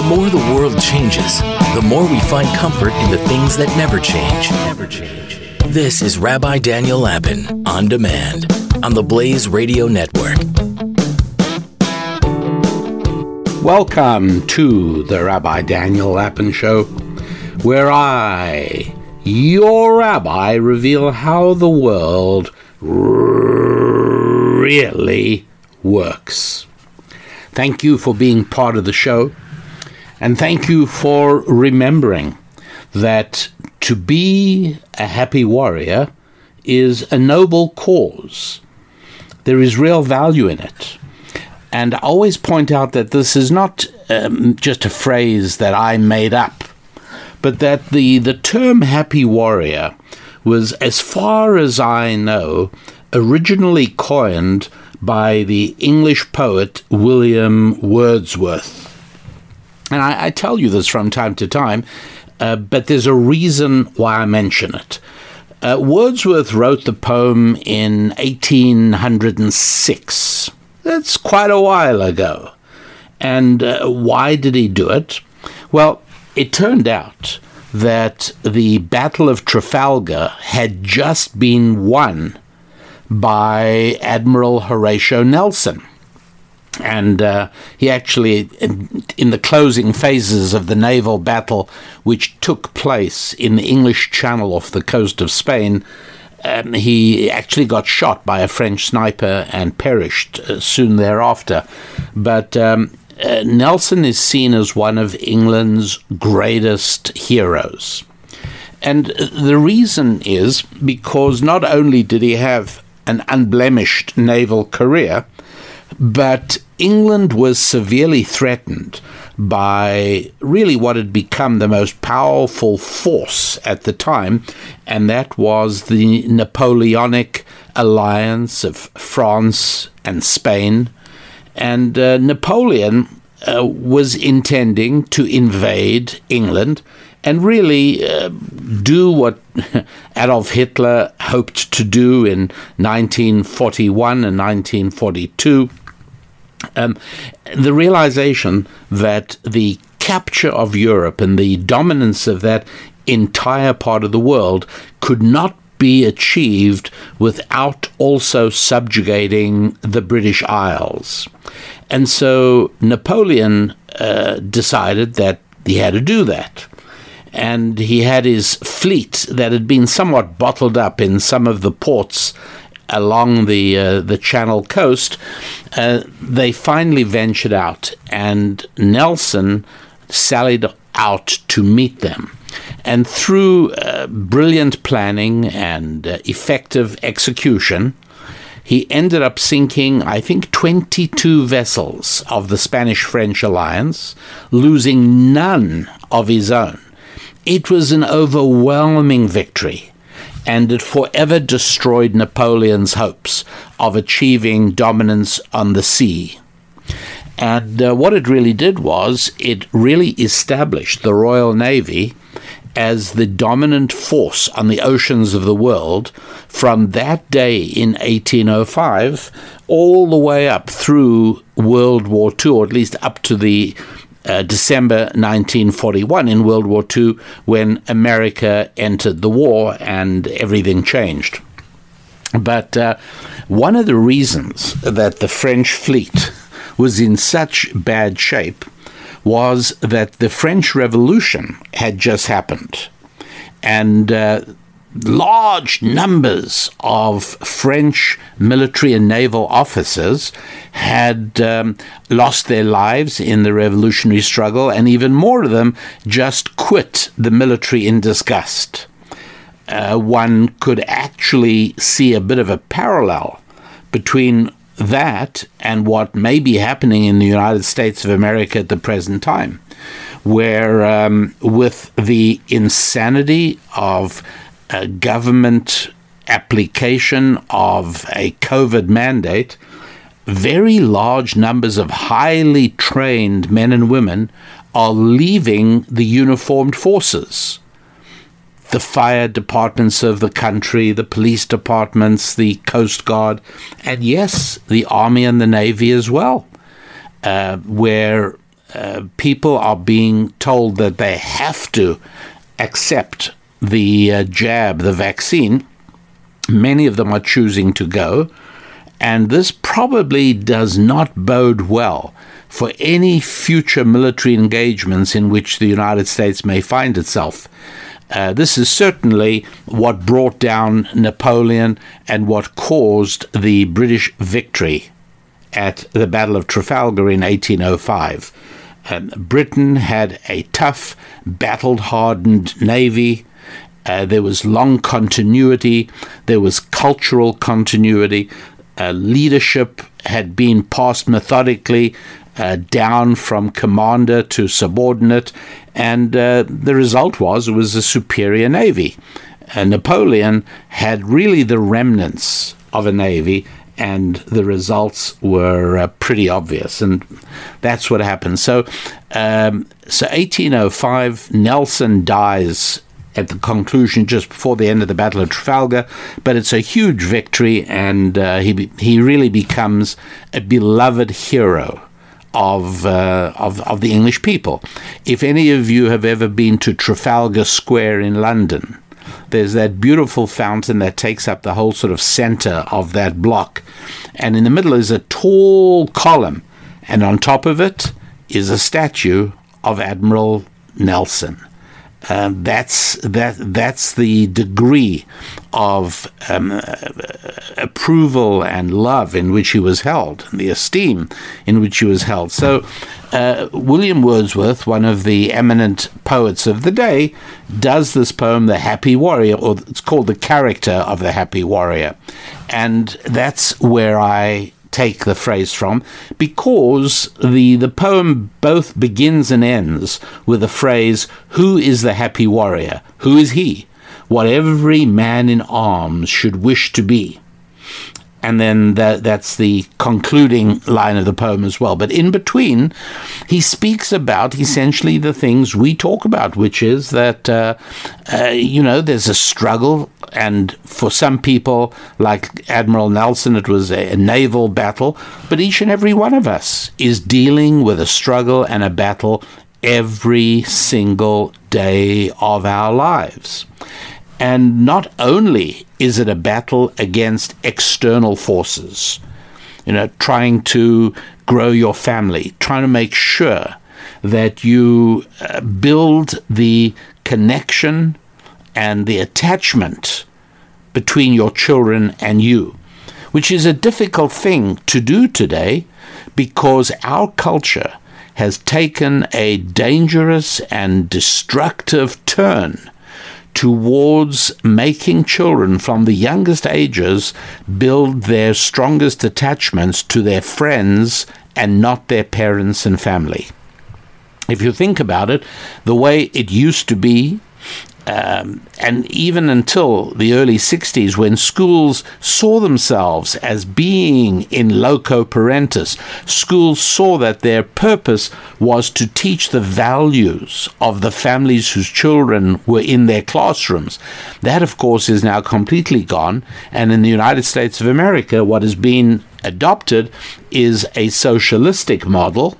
The more the world changes, the more we find comfort in the things that never change. Never change. This is Rabbi Daniel Lapin on demand on the Blaze Radio Network. Welcome to the Rabbi Daniel Lapin Show, where I, your rabbi, reveal how the world really works. Thank you for being part of the show, and thank you for remembering that to be a happy warrior is a noble cause. There is real value in it. And I always point out that this is not um, just a phrase that I made up, but that the, the term happy warrior was, as far as I know, originally coined by the English poet William Wordsworth. And I, I tell you this from time to time, uh, but there's a reason why I mention it. Uh, Wordsworth wrote the poem in 1806. That's quite a while ago. And uh, why did he do it? Well, it turned out that the Battle of Trafalgar had just been won by Admiral Horatio Nelson. And uh, he actually, in, in, the closing phases of the naval battle, which took place in the English Channel off the coast of Spain, um, he actually got shot by a French sniper and perished uh, soon thereafter. But um, uh, Nelson is seen as one of England's greatest heroes. And the reason is because not only did he have an unblemished naval career, but England was severely threatened by really what had become the most powerful force at the time, and that was the Napoleonic alliance of France and Spain. And uh, Napoleon uh, was intending to invade England and really uh, do what Adolf Hitler hoped to do in 1941 and 1942. Um, the realization that the capture of Europe and the dominance of that entire part of the world could not be achieved without also subjugating the British Isles. And so Napoleon uh, decided that he had to do that and he had his fleet that had been somewhat bottled up in some of the ports along the uh, the Channel coast. Uh, they finally ventured out, and Nelson sallied out to meet them. And through uh, brilliant planning and uh, effective execution, he ended up sinking, I think, 22 vessels of the Spanish French alliance, losing none of his own. It was an overwhelming victory, and it forever destroyed Napoleon's hopes of achieving dominance on the sea. And uh, what it really did was it really established the Royal Navy as the dominant force on the oceans of the world from that day in 1805 all the way up through World War II, or at least up to the uh, December 1941 in World War II when America entered the war and everything changed. But uh, one of the reasons that the French fleet was in such bad shape was that the French Revolution had just happened. And uh, large numbers of French military and naval officers had um, lost their lives in the revolutionary struggle, and even more of them just quit the military in disgust. Uh, one could actually see a bit of a parallel between that and what may be happening in the United States of America at the present time, where um, with the insanity of a government application of a COVID mandate, very large numbers of highly trained men and women are leaving the uniformed forces. The fire departments of the country, the police departments, the Coast Guard, and yes, the Army and the Navy as well, uh, where uh, people are being told that they have to accept the uh, jab, the vaccine. Many of them are choosing to go. And this probably does not bode well for any future military engagements in which the United States may find itself. Uh, this is certainly what brought down Napoleon and what caused the British victory at the Battle of Trafalgar in 1805. Um, Britain had a tough, battle hardened navy. Uh, there was long continuity, there was cultural continuity. Uh, leadership had been passed methodically uh, down from commander to subordinate, and uh, the result was it was a superior navy. Uh, Napoleon had really the remnants of a navy, and the results were uh, pretty obvious, and that's what happened. So, um, so 1805, Nelson dies at the conclusion just before the end of the Battle of Trafalgar, but it's a huge victory, and uh, he he really becomes a beloved hero of, uh, of of the English people. If any of you have ever been to Trafalgar Square in London, there's that beautiful fountain that takes up the whole sort of center of that block, and in the middle is a tall column, and on top of it is a statue of Admiral Nelson. Um, that's that that's the degree of um, uh, approval and love in which he was held, and the esteem in which he was held. So, uh, William Wordsworth, one of the eminent poets of the day, does this poem, "The Happy Warrior," or it's called "The Character of the Happy Warrior," and that's where I take the phrase from because the the poem both begins and ends with the phrase who is the happy warrior? Who is he? What every man in arms should wish to be and then that, that's the concluding line of the poem as well. But in between, he speaks about essentially the things we talk about, which is that, uh, uh, you know, there's a struggle. And for some people, like Admiral Nelson, it was a, a naval battle. But each and every one of us is dealing with a struggle and a battle every single day of our lives. And not only is it a battle against external forces, you know, trying to grow your family, trying to make sure that you uh, build the connection and the attachment between your children and you, which is a difficult thing to do today because our culture has taken a dangerous and destructive turn towards making children from the youngest ages build their strongest attachments to their friends and not their parents and family. If you think about it, the way it used to be um, and even until the early 60s, when schools saw themselves as being in loco parentis, schools saw that their purpose was to teach the values of the families whose children were in their classrooms. That, of course, is now completely gone. And in the United States of America, what has been adopted is a socialistic model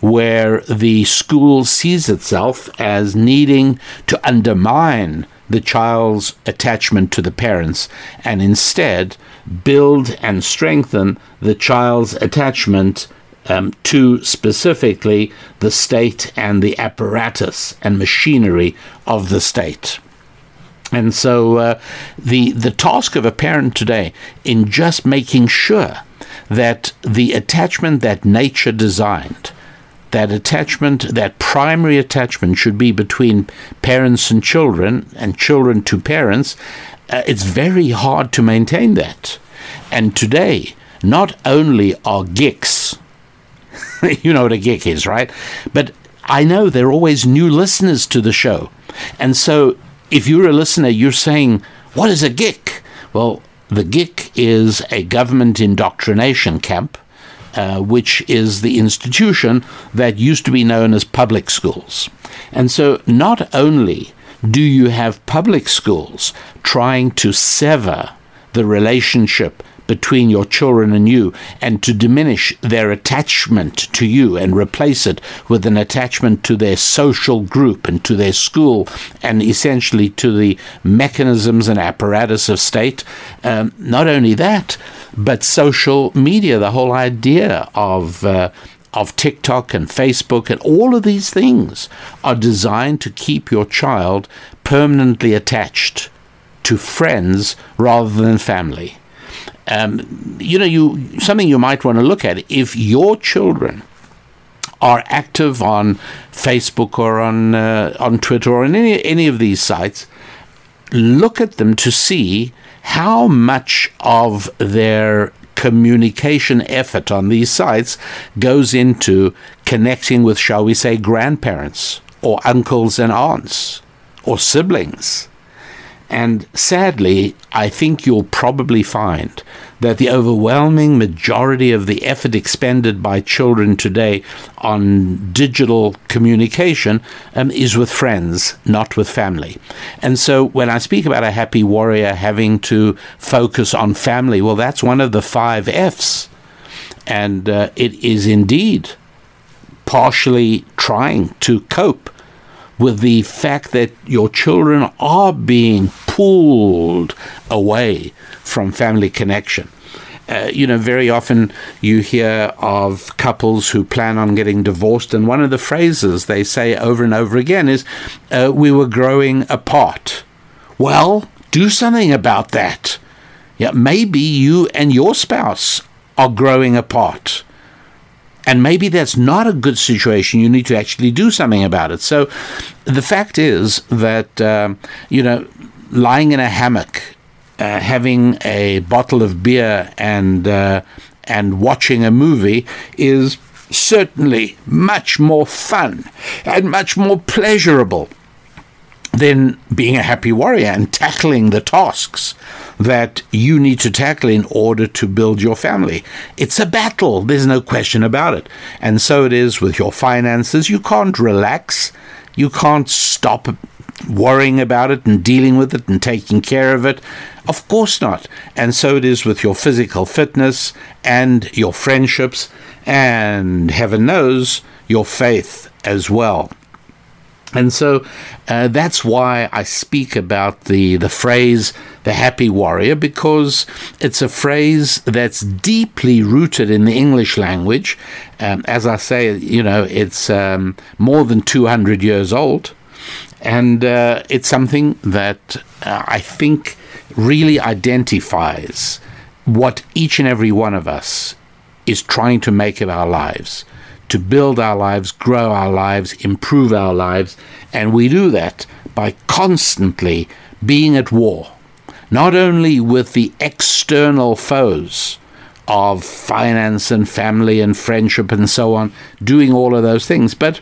where the school sees itself as needing to undermine the child's attachment to the parents and instead build and strengthen the child's attachment um, to specifically the state and the apparatus and machinery of the state. And so, uh, the the task of a parent today in just making sure that the attachment that nature designed that attachment, that primary attachment, should be between parents and children and children to parents. Uh, it's very hard to maintain that. And today, not only are geeks, you know what a geek is, right? But I know there are always new listeners to the show. And so if you're a listener, you're saying, What is a geek? Well, the geek is a government indoctrination camp uh, which is the institution that used to be known as public schools. And so not only do you have public schools trying to sever the relationship between your children and you and to diminish their attachment to you and replace it with an attachment to their social group and to their school and essentially to the mechanisms and apparatus of state. Um, not only that, but social media, the whole idea of uh, of TikTok and Facebook and all of these things are designed to keep your child permanently attached to friends rather than family. Um, you know, you something you might want to look at if your children are active on Facebook or on uh, on Twitter or on any any of these sites. Look at them to see how much of their communication effort on these sites goes into connecting with, shall we say, grandparents or uncles and aunts or siblings. And sadly, I think you'll probably find that the overwhelming majority of the effort expended by children today on digital communication um, is with friends, not with family. And so when I speak about a happy warrior having to focus on family, well, that's one of the five F's. And uh, it is indeed partially trying to cope with the fact that your children are being pulled away from family connection. Uh, you know, very often you hear of couples who plan on getting divorced, and one of the phrases they say over and over again is, uh, We were growing apart. Well, do something about that. Yeah, maybe you and your spouse are growing apart. And maybe that's not a good situation. You need to actually do something about it. So the fact is that, um, you know, lying in a hammock, uh, having a bottle of beer and, uh, and watching a movie is certainly much more fun and much more pleasurable than being a happy warrior and tackling the tasks that you need to tackle in order to build your family. It's a battle, there's no question about it. And so it is with your finances. You can't relax, you can't stop worrying about it and dealing with it and taking care of it. Of course not. And so it is with your physical fitness and your friendships, and heaven knows, your faith as well. And so uh, that's why I speak about the, the phrase the happy warrior, because it's a phrase that's deeply rooted in the English language. Um, as I say, you know, it's um, more than 200 years old. And uh, it's something that uh, I think really identifies what each and every one of us is trying to make of our lives to build our lives, grow our lives, improve our lives. And we do that by constantly being at war, not only with the external foes of finance and family and friendship and so on, doing all of those things, but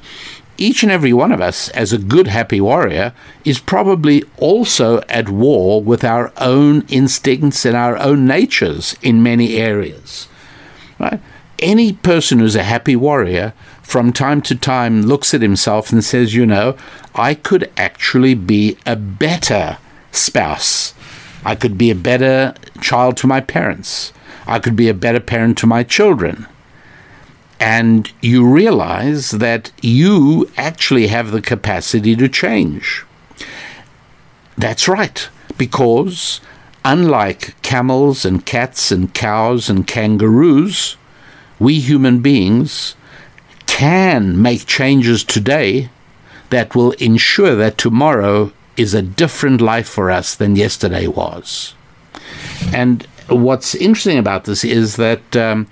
each and every one of us, as a good, happy warrior, is probably also at war with our own instincts and our own natures in many areas. Right? Any person who's a happy warrior from time to time looks at himself and says, you know, I could actually be a better spouse. I could be a better child to my parents. I could be a better parent to my children. And you realize that you actually have the capacity to change. That's right, because unlike camels and cats and cows and kangaroos, we human beings can make changes today that will ensure that tomorrow is a different life for us than yesterday was. And what's interesting about this is that um,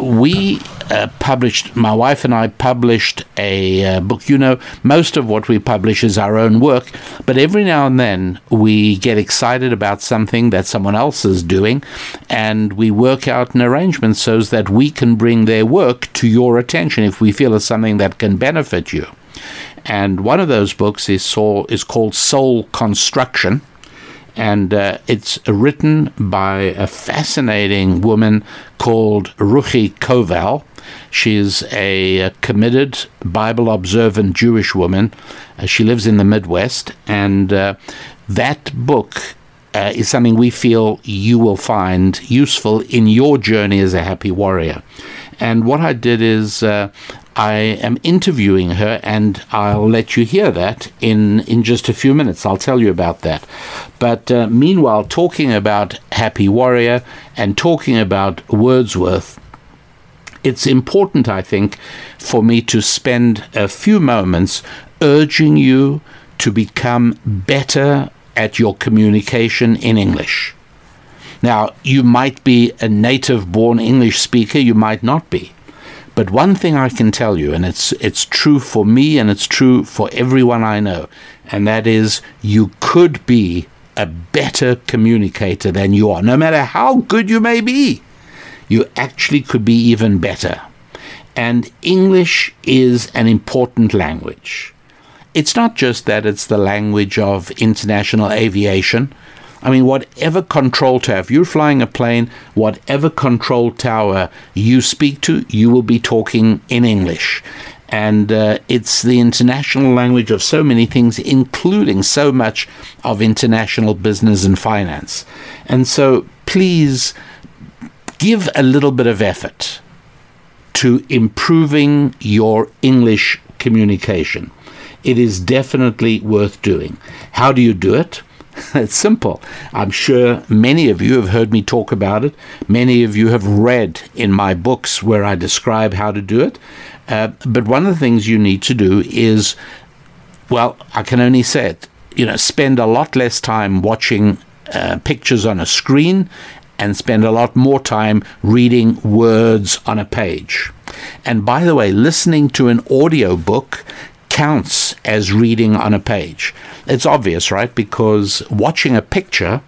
we uh, published, my wife and I published a uh, book. You know, most of what we publish is our own work, but every now and then we get excited about something that someone else is doing, and we work out an arrangement so that we can bring their work to your attention if we feel it's something that can benefit you. And one of those books is, is called Soul Construction and uh, it's written by a fascinating woman called Ruchi Koval. She's a, committed, Bible observant Jewish woman. Uh, she lives in the Midwest, and uh, that book uh, is something we feel you will find useful in your journey as a happy warrior. And what I did is uh, I am interviewing her, and I'll let you hear that in, in just a few minutes. I'll tell you about that. But uh, meanwhile, talking about Happy Warrior and talking about Wordsworth, it's important, I think, for me to spend a few moments urging you to become better at your communication in English. Now, you might be a native born English speaker, you might not be. But one thing I can tell you, and it's, it's true for me and it's true for everyone I know, and that is you could be a better communicator than you are, no matter how good you may be. You actually could be even better. And English is an important language. It's not just that it's the language of international aviation I mean, whatever control tower, if you're flying a plane, whatever control tower you speak to, you will be talking in English. And uh, it's the international language of so many things, including so much of international business and finance. And so please give a little bit of effort to improving your English communication. It is definitely worth doing. How do you do it? it's simple. I'm sure many of you have heard me talk about it. Many of you have read in my books where I describe how to do it. Uh, but one of the things you need to do is, well, I can only say it, you know, spend a lot less time watching uh, pictures on a screen and spend a lot more time reading words on a page. And by the way, listening to an audio book counts as reading on a page. It's obvious, right? Because watching a picture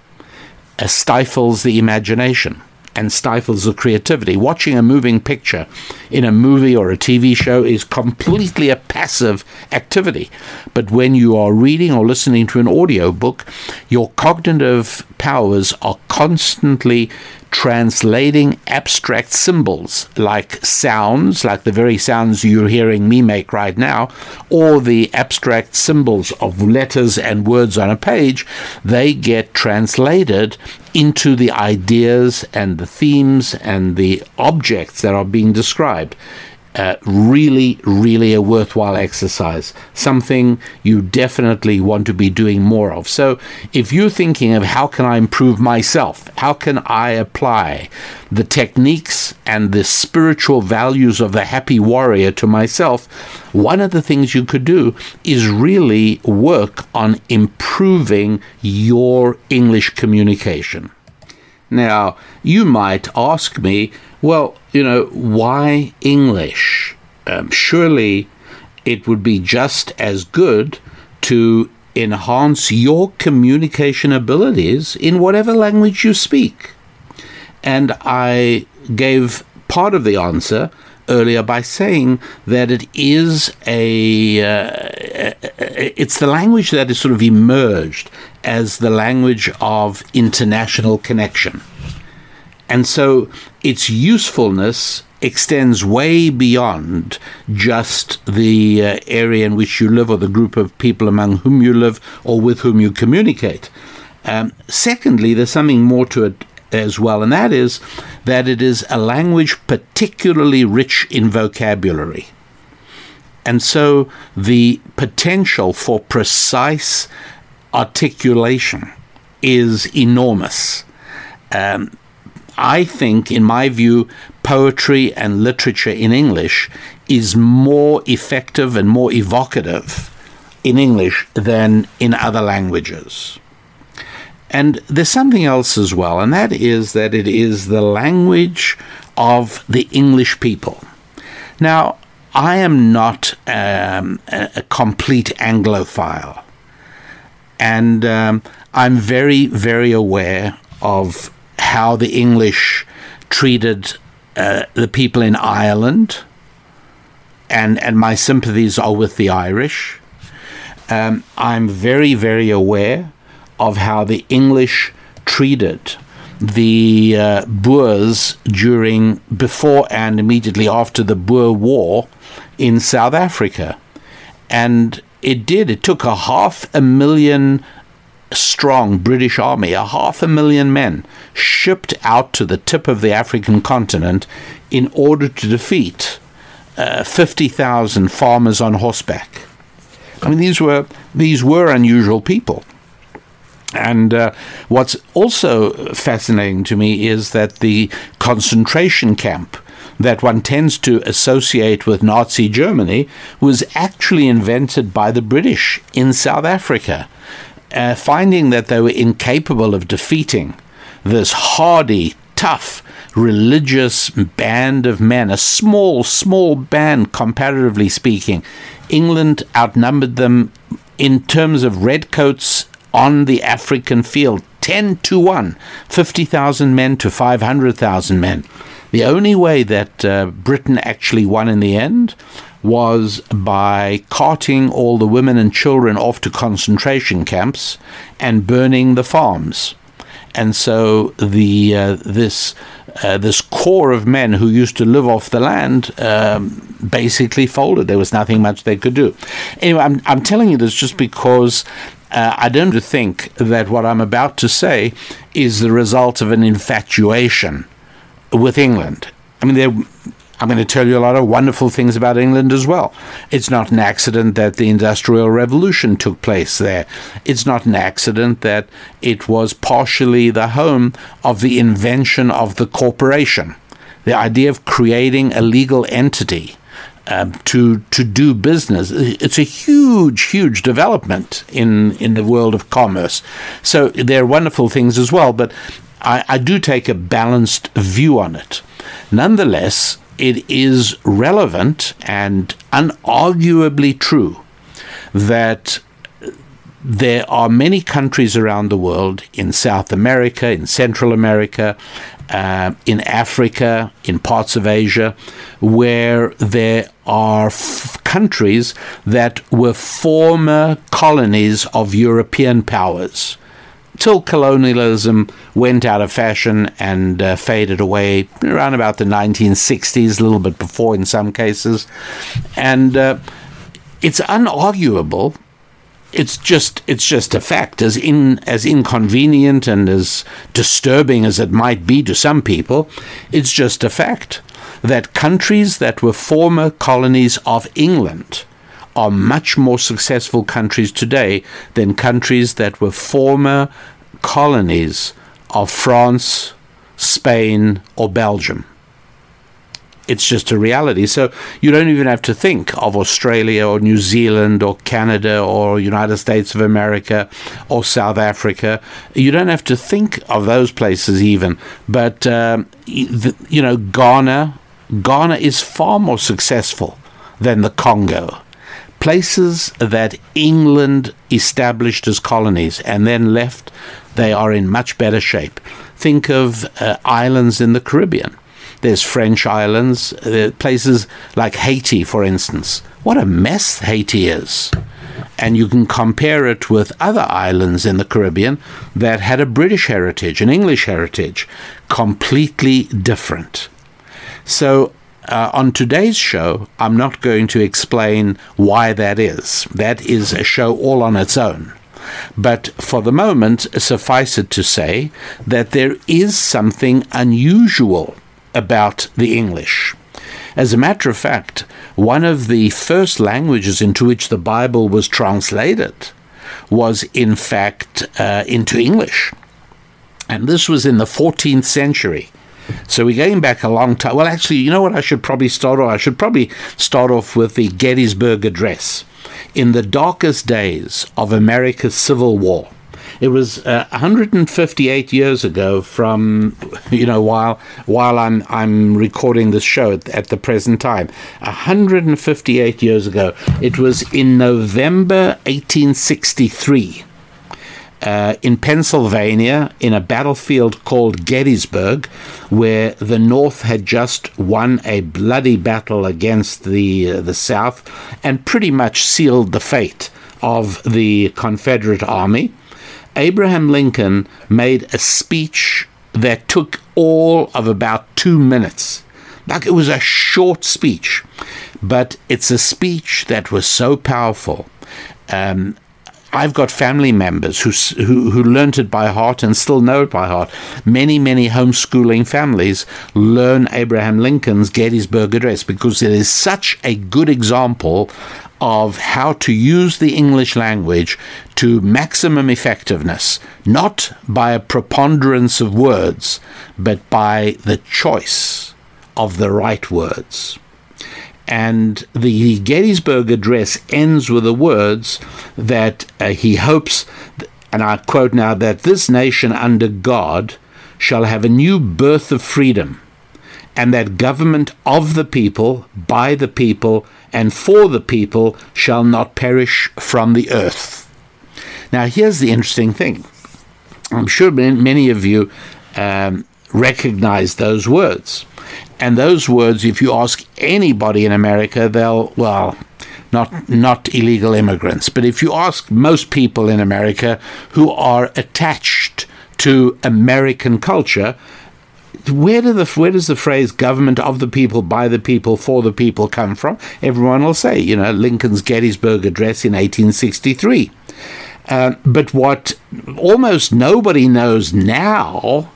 uh, stifles the imagination and stifles the creativity. Watching a moving picture in a movie or a TV show is completely a passive activity. But when you are reading or listening to an audio book, your cognitive powers are constantly translating abstract symbols like sounds, like the very sounds you're hearing me make right now, or the abstract symbols of letters and words on a page, they get translated into the ideas and the themes and the objects that are being described uh, really, really a worthwhile exercise, something you definitely want to be doing more of. So, if you're thinking of how can I improve myself, how can I apply the techniques and the spiritual values of the happy warrior to myself, one of the things you could do is really work on improving your English communication. Now, you might ask me, well, you know, why English? Um, surely it would be just as good to enhance your communication abilities in whatever language you speak. And I gave part of the answer earlier by saying that it is a uh, it's the language that has sort of emerged as the language of international connection. And so its usefulness extends way beyond just the uh, area in which you live or the group of people among whom you live or with whom you communicate. Um, secondly, there's something more to it as well, and that is that it is a language particularly rich in vocabulary. And so the potential for precise articulation is enormous. Um, I think, in my view, poetry and literature in English is more effective and more evocative in English than in other languages. And there's something else as well, and that is that it is the language of the English people. Now, I am not um, a, complete Anglophile, and um, I'm very, very aware of how the English treated uh, the people in Ireland, and and my sympathies are with the Irish. Um, I'm very very aware of how the English treated the uh, Boers during before and immediately after the Boer War in South Africa, and it did. It took a half a million strong British army, a half a million men, shipped out to the tip of the African continent in order to defeat uh, 50,000 farmers on horseback. I mean, these were these were unusual people. And uh, what's also fascinating to me is that the concentration camp that one tends to associate with Nazi Germany was actually invented by the British in South Africa, uh, finding that they were incapable of defeating this hardy, tough, religious band of men, a small, small band, comparatively speaking. England outnumbered them in terms of redcoats on the African field 10 to 1, 50,000 men to 500,000 men. The only way that uh, Britain actually won in the end was by carting all the women and children off to concentration camps and burning the farms. And so the uh, this uh, this core of men who used to live off the land um, basically folded. There was nothing much they could do. Anyway, I'm, I'm telling you this just because uh, I don't think that what I'm about to say is the result of an infatuation with England. I mean, there I'm going to tell you a lot of wonderful things about England as well. It's not an accident that the Industrial Revolution took place there. It's not an accident that it was partially the home of the invention of the corporation. The idea of creating a legal entity um, to to do business. It's a huge, huge development in in the world of commerce. So there are wonderful things as well, but I, I do take a balanced view on it. Nonetheless, it is relevant and unarguably true that there are many countries around the world, in South America, in Central America, uh, in Africa, in parts of Asia, where there are f- countries that were former colonies of European powers till colonialism went out of fashion and uh, faded away around about the 1960s, a little bit before in some cases. And uh, it's unarguable. It's just it's just a fact, as in as inconvenient and as disturbing as it might be to some people. It's just a fact that countries that were former colonies of England are much more successful countries today than countries that were former colonies of France, Spain, or Belgium. It's just a reality. So you don't even have to think of Australia or New Zealand or Canada or United States of America or South Africa. You don't have to think of those places even. But, um, you know, Ghana, Ghana is far more successful than the Congo places that England established as colonies and then left, they are in much better shape. Think of uh, islands in the Caribbean. There's French islands, uh, places like Haiti, for instance. What a mess Haiti is. And you can compare it with other islands in the Caribbean that had a British heritage, an English heritage, completely different. So uh, on today's show, I'm not going to explain why that is. That is a show all on its own. But for the moment, suffice it to say that there is something unusual about the English. As a matter of fact, one of the first languages into which the Bible was translated was, in fact, uh, into English. And this was in the 14th century. So we're going back a long time. Well, actually, you know what? I should probably start off. I should probably start off with the Gettysburg Address. In the darkest days of America's Civil War, it was uh, 158 years ago from you know while while I'm I'm recording this show at, at, the present time 158 years ago it was in November 1863 uh, in Pennsylvania in a battlefield called Gettysburg, where the North had just won a bloody battle against the uh, the South and pretty much sealed the fate of the Confederate Army. Abraham Lincoln made a speech that took all of about two minutes. Like it was a short speech, but it's a speech that was so powerful. Um, I've got family members who, who, who learnt it by heart and still know it by heart. Many, many homeschooling families learn Abraham Lincoln's Gettysburg Address because it is such a good example of how to use the English language to maximum effectiveness, not by a preponderance of words, but by the choice of the right words. And the Gettysburg Address ends with the words that uh, he hopes, and I quote now, that this nation under God shall have a new birth of freedom, and that government of the people, by the people, and for the people shall not perish from the earth. Now, here's the interesting thing. I'm sure many of you um, recognize those words. And those words, if you ask anybody in America, they'll, well, not not illegal immigrants, but if you ask most people in America who are attached to American culture, where, do the, where does the phrase government of the people, by the people, for the people come from? Everyone will say, you know, Lincoln's Gettysburg Address in 1863. Uh, but what almost nobody knows now,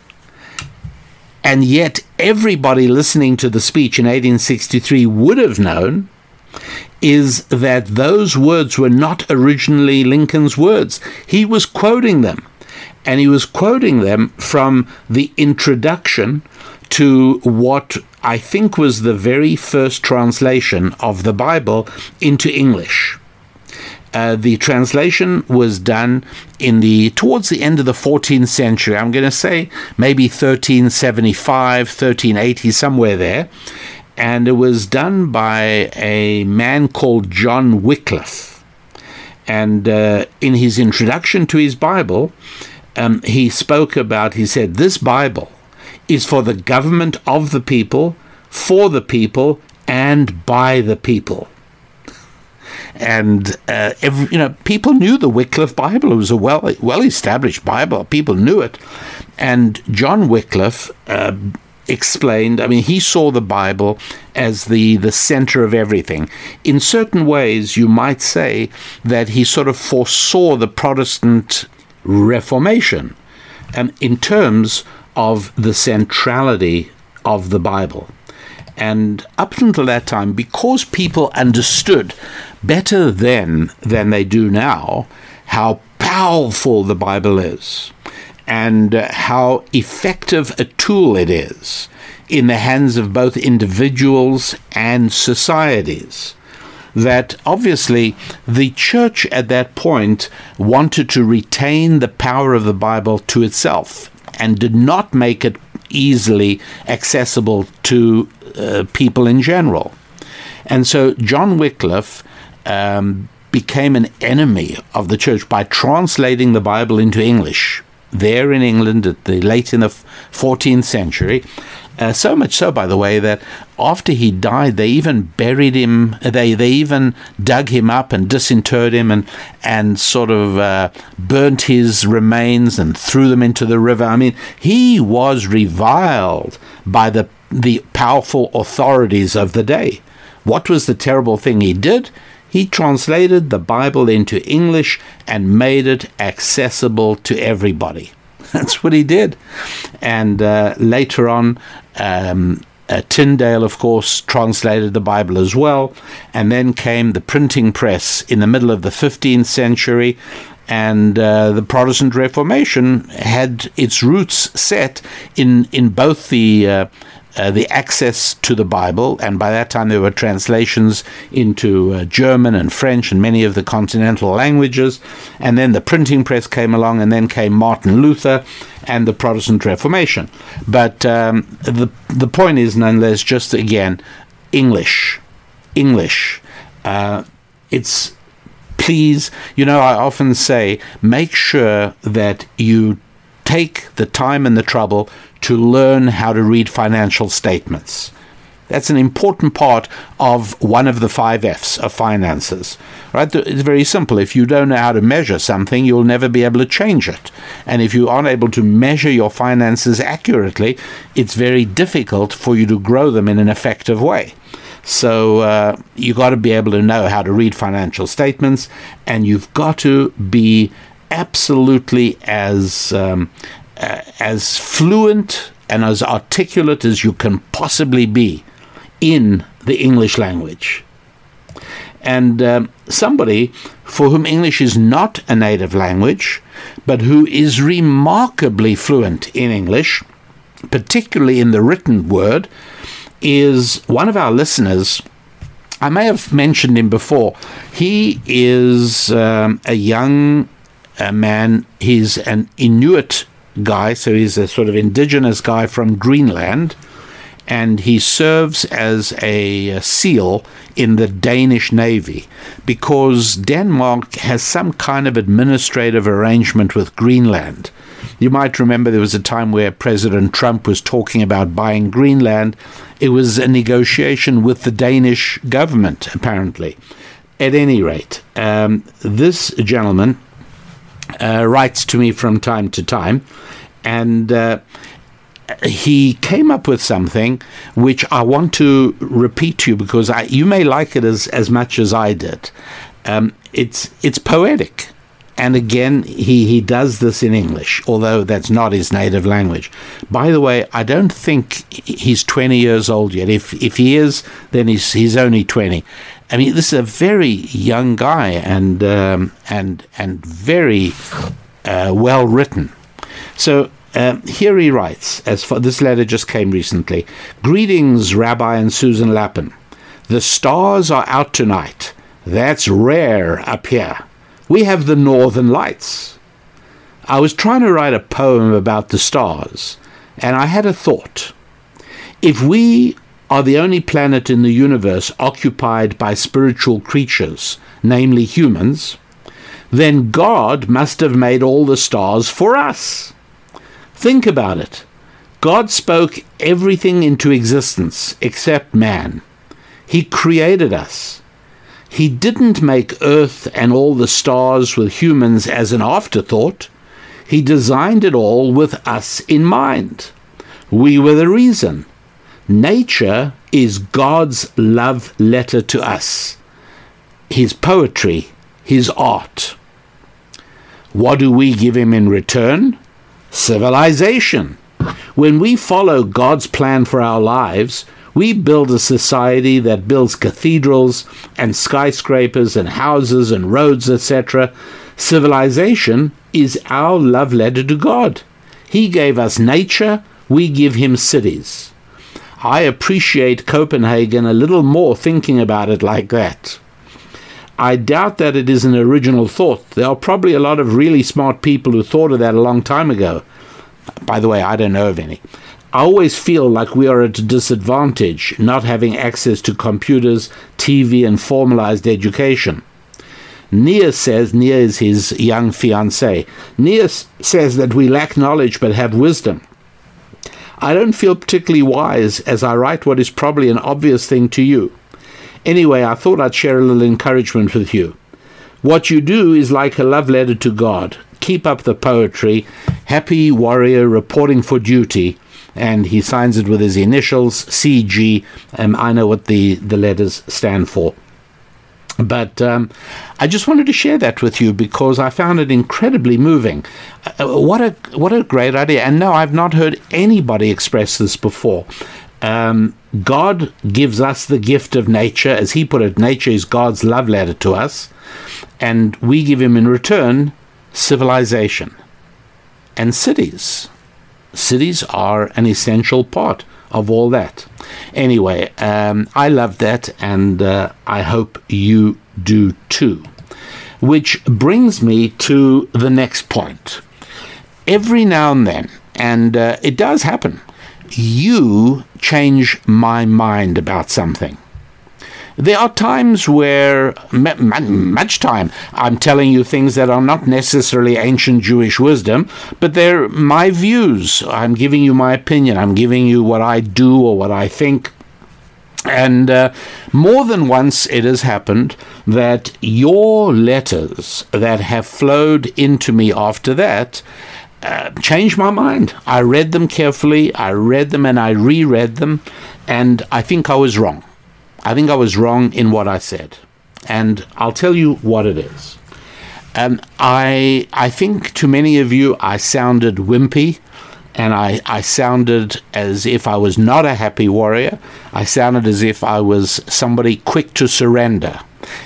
and yet everybody listening to the speech in 1863 would have known, is that those words were not originally Lincoln's words. He was quoting them and he was quoting them from the introduction to what I think was the very first translation of the Bible into English. Uh, the translation was done in the towards the end of the 14th century. I'm going to say maybe 1375, 1380, somewhere there, and it was done by a man called John Wycliffe. And uh, in his introduction to his Bible, um, he spoke about, he said, this Bible is for the government of the people, for the people, and by the people. And uh, every, you know, people knew the Wycliffe Bible. It was a well well established Bible. People knew it, and John Wycliffe uh, explained. I mean, he saw the Bible as the the center of everything. In certain ways, you might say that he sort of foresaw the Protestant Reformation um, in terms of the centrality of the Bible. And up until that time, because people understood better then than they do now how powerful the Bible is and uh, how effective a tool it is in the hands of both individuals and societies that obviously the church at that point wanted to retain the power of the Bible to itself and did not make it easily accessible to uh, people in general. And so John Wycliffe um, became an enemy of the church by translating the Bible into English there in England at the late in the 14th century uh, so much so, by the way, that after he died, they even buried him. They they even dug him up and disinterred him and and sort of uh, burnt his remains and threw them into the river. I mean, he was reviled by the the powerful authorities of the day. What was the terrible thing he did? He translated the Bible into English and made it accessible to everybody. That's what he did. And uh, later on, um, uh, Tyndale, of course, translated the Bible as well. And then came the printing press in the middle of the 15th century. And uh, the Protestant Reformation had its roots set in, in both the uh, uh, the access to the Bible, and by that time there were translations into uh, German and French and many of the continental languages. And then the printing press came along, and then came Martin Luther and the Protestant Reformation. But um, the the point is, nonetheless, just again, English, English. Uh, it's please, you know, I often say, make sure that you take the time and the trouble to learn how to read financial statements. That's an important part of one of the five F's of finances. Right? It's very simple. If you don't know how to measure something, you'll never be able to change it. And if you aren't able to measure your finances accurately, it's very difficult for you to grow them in an effective way. So uh, you got to be able to know how to read financial statements, and you've got to be absolutely as um, as fluent and as articulate as you can possibly be in the English language. And um, somebody for whom English is not a native language, but who is remarkably fluent in English, particularly in the written word, is one of our listeners. I may have mentioned him before. He is um, a young uh, man. He's an Inuit guy, so he's a sort of indigenous guy from Greenland and he serves as a SEAL in the Danish Navy because Denmark has some kind of administrative arrangement with Greenland. You might remember there was a time where President Trump was talking about buying Greenland. It was a negotiation with the Danish government, apparently. At any rate, um, this gentleman uh, writes to me from time to time, and uh, he came up with something which I want to repeat to you because I, you may like it as, as much as I did. Um, it's it's poetic, and again he, he does this in English, although that's not his native language. By the way, I don't think he's twenty years old yet. If if he is, then he's he's only twenty. I mean, this is a very young guy and um, and and very uh, well written. So um, here he writes, as for this letter just came recently Greetings, Rabbi and Susan Lapin. The stars are out tonight. That's rare up here. We have the northern lights. I was trying to write a poem about the stars, and I had a thought. If we are the only planet in the universe occupied by spiritual creatures, namely humans, then God must have made all the stars for us. Think about it. God spoke everything into existence except man. He created us. He didn't make Earth and all the stars with humans as an afterthought. He designed it all with us in mind. We were the reason. Nature is God's love letter to us, His poetry, His art. What do we give Him in return? civilization. When we follow God's plan for our lives, we build a society that builds cathedrals and skyscrapers and houses and roads, etc. Civilization is our love letter to God. He gave us nature, we give him cities. I appreciate Copenhagen a little more thinking about it like that. I doubt that it is an original thought. There are probably a lot of really smart people who thought of that a long time ago. By the way, I don't know of any. I always feel like we are at a disadvantage not having access to computers, TV, and formalized education. Nia says, Nia is his young fiancée. Nia says that we lack knowledge but have wisdom. I don't feel particularly wise as I write what is probably an obvious thing to you. Anyway, I thought I'd share a little encouragement with you. What you do is like a love letter to God. Keep up the poetry. Happy warrior reporting for duty. And he signs it with his initials, CG. Um, I know what the, the letters stand for. But um, I just wanted to share that with you because I found it incredibly moving. Uh, what a what a great idea! And no, I've not heard anybody express this before. Um, God gives us the gift of nature, as He put it. Nature is God's love letter to us, and we give Him in return civilization and cities. Cities are an essential part of all that. Anyway, um, I love that, and uh, I hope you do too. Which brings me to the next point. Every now and then, and uh, it does happen, you change my mind about something. There are times where, much time, I'm telling you things that are not necessarily ancient Jewish wisdom, but they're my views. I'm giving you my opinion. I'm giving you what I do or what I think. And uh, more than once it has happened that your letters that have flowed into me after that uh, changed my mind. I read them carefully, I read them and I reread them, and I think I was wrong. I think I was wrong in what I said. And I'll tell you what it is. Um, I, I think to many of you, I sounded wimpy and I, I sounded as if I was not a happy warrior. I sounded as if I was somebody quick to surrender.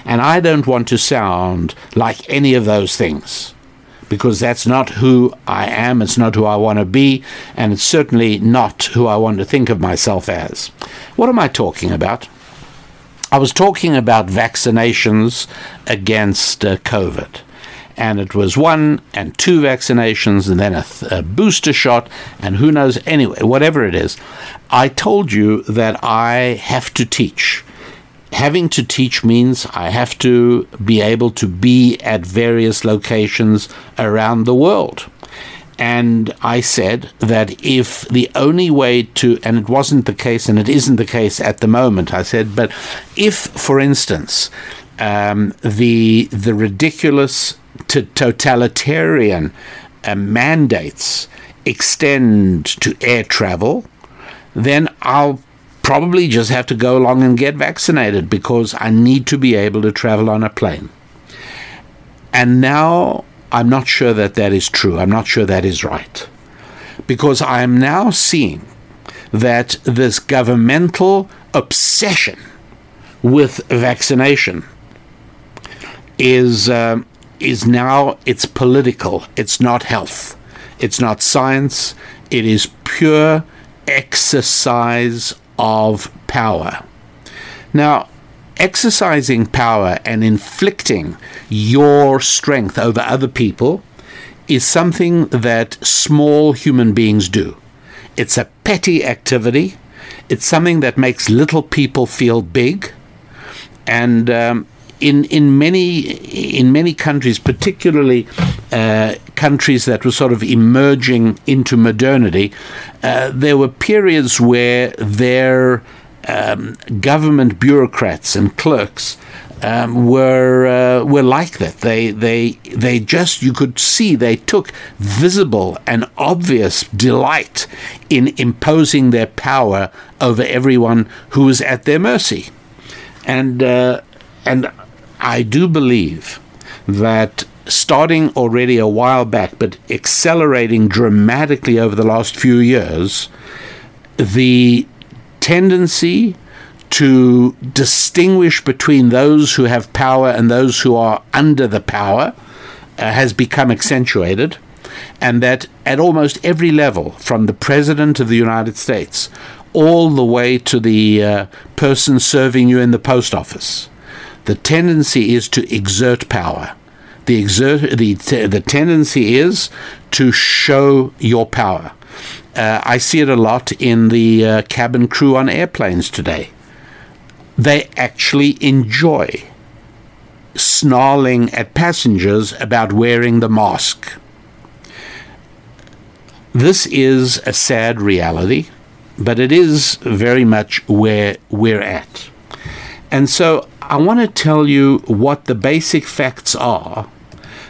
And I don't want to sound like any of those things because that's not who I am, it's not who I want to be, and it's certainly not who I want to think of myself as. What am I talking about? I was talking about vaccinations against uh, COVID. And it was one and two vaccinations, and then a, th- a booster shot, and who knows, anyway, whatever it is. I told you that I have to teach having to teach means I have to be able to be at various locations around the world. And I said that if the only way to, and it wasn't the case, and it isn't the case at the moment, I said, but if, for instance, um, the the ridiculous to totalitarian uh, mandates extend to air travel, then I'll probably just have to go along and get vaccinated because I need to be able to travel on a plane. And now I'm not sure that that is true. I'm not sure that is right. Because I am now seeing that this governmental obsession with vaccination is uh, is now it's political. It's not health. It's not science. It is pure exercise of power. Now, exercising power and inflicting your strength over other people is something that small human beings do. It's a petty activity. It's something that makes little people feel big. And um, in in many in many countries, particularly uh, countries that were sort of emerging into modernity, uh, there were periods where their um, government bureaucrats and clerks um, were uh, were like that. They they they just you could see they took visible and obvious delight in imposing their power over everyone who was at their mercy, and uh, and I do believe that starting already a while back, but accelerating dramatically over the last few years, the tendency to distinguish between those who have power and those who are under the power uh, has become accentuated, and that at almost every level, from the President of the United States all the way to the uh, person serving you in the post office, the tendency is to exert power. The, exert, the, the tendency is to show your power. Uh, I see it a lot in the uh, cabin crew on airplanes today. They actually enjoy snarling at passengers about wearing the mask. This is a sad reality, but it is very much where we're at. And so I want to tell you what the basic facts are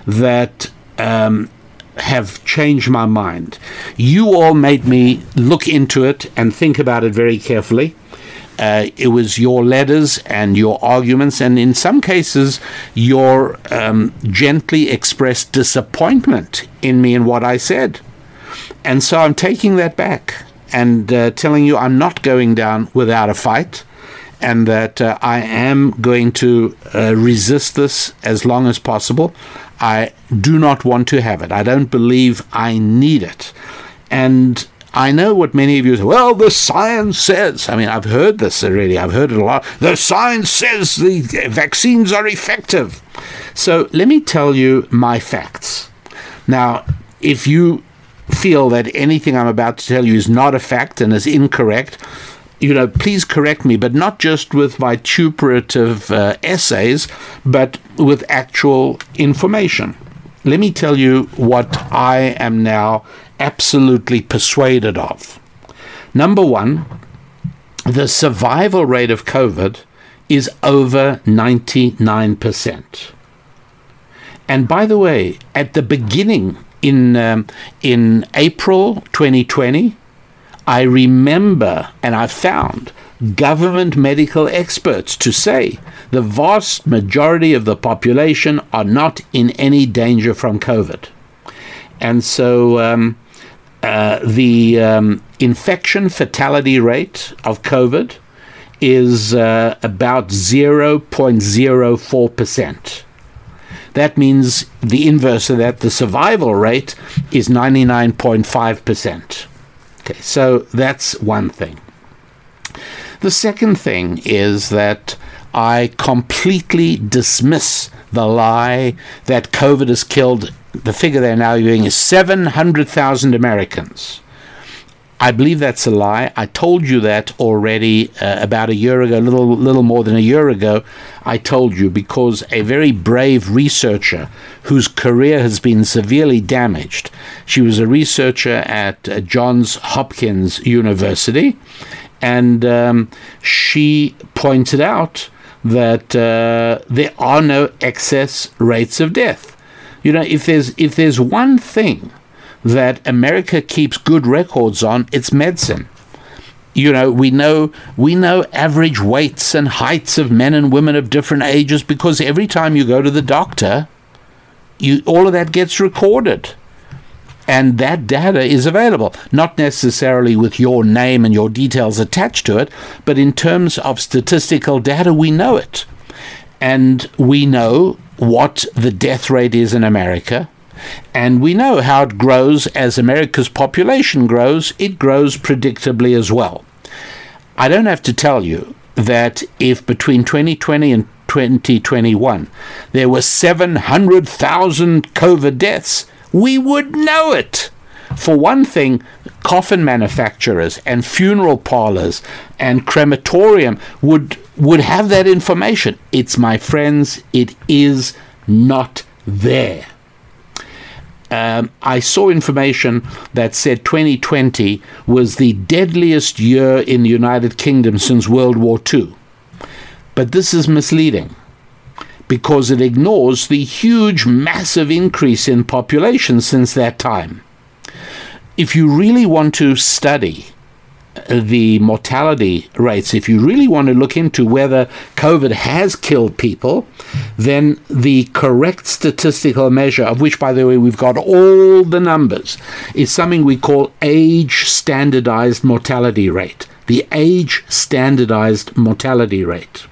that um, have changed my mind. You all made me look into it and think about it very carefully. Uh, it was your letters and your arguments, and in some cases, your um, gently expressed disappointment in me and what I said. And so I'm taking that back and uh, telling you I'm not going down without a fight and that uh, I am going to uh, resist this as long as possible. I do not want to have it. I don't believe I need it. And I know what many of you say, well, the science says. I mean, I've heard this already. I've heard it a lot. The science says the vaccines are effective. So let me tell you my facts. Now, if you feel that anything I'm about to tell you is not a fact and is incorrect, you know, please correct me, but not just with vituperative uh, essays, but with actual information. Let me tell you what I am now absolutely persuaded of. Number one, the survival rate of COVID is over 99%. And by the way, at the beginning in um, in April 2020, I remember and I found government medical experts to say the vast majority of the population are not in any danger from COVID. And so um, uh, the um, infection fatality rate of COVID is uh, about 0.04%. That means the inverse of that, the survival rate is 99.5%. Okay, so that's one thing. The second thing is that I completely dismiss the lie that COVID has killed. The figure they're now using is 700,000 Americans. I believe that's a lie. I told you that already uh, about a year ago, a little, little more than a year ago. I told you because a very brave researcher whose career has been severely damaged. She was a researcher at uh, Johns Hopkins University, and um, she pointed out that uh, there are no excess rates of death. You know, if there's if there's one thing that America keeps good records on, it's medicine. You know, we know we know average weights and heights of men and women of different ages because every time you go to the doctor, you all of that gets recorded and that data is available, not necessarily with your name and your details attached to it, but in terms of statistical data, we know it. And we know what the death rate is in America. And we know how it grows as America's population grows, it grows predictably as well. I don't have to tell you that if between 2020 and 2021 there were 700,000 COVID deaths, we would know it. For one thing, coffin manufacturers and funeral parlors and crematorium would would have that information. It's my friends, it is not there. Um, I saw information that said 2020 was the deadliest year in the United Kingdom since World War II. But this is misleading because it ignores the huge, massive increase in population since that time. If you really want to study the mortality rates, if you really want to look into whether COVID has killed people, then the correct statistical measure, of which, by the way, we've got all the numbers, is something we call age standardized mortality rate. The age standardized mortality rate.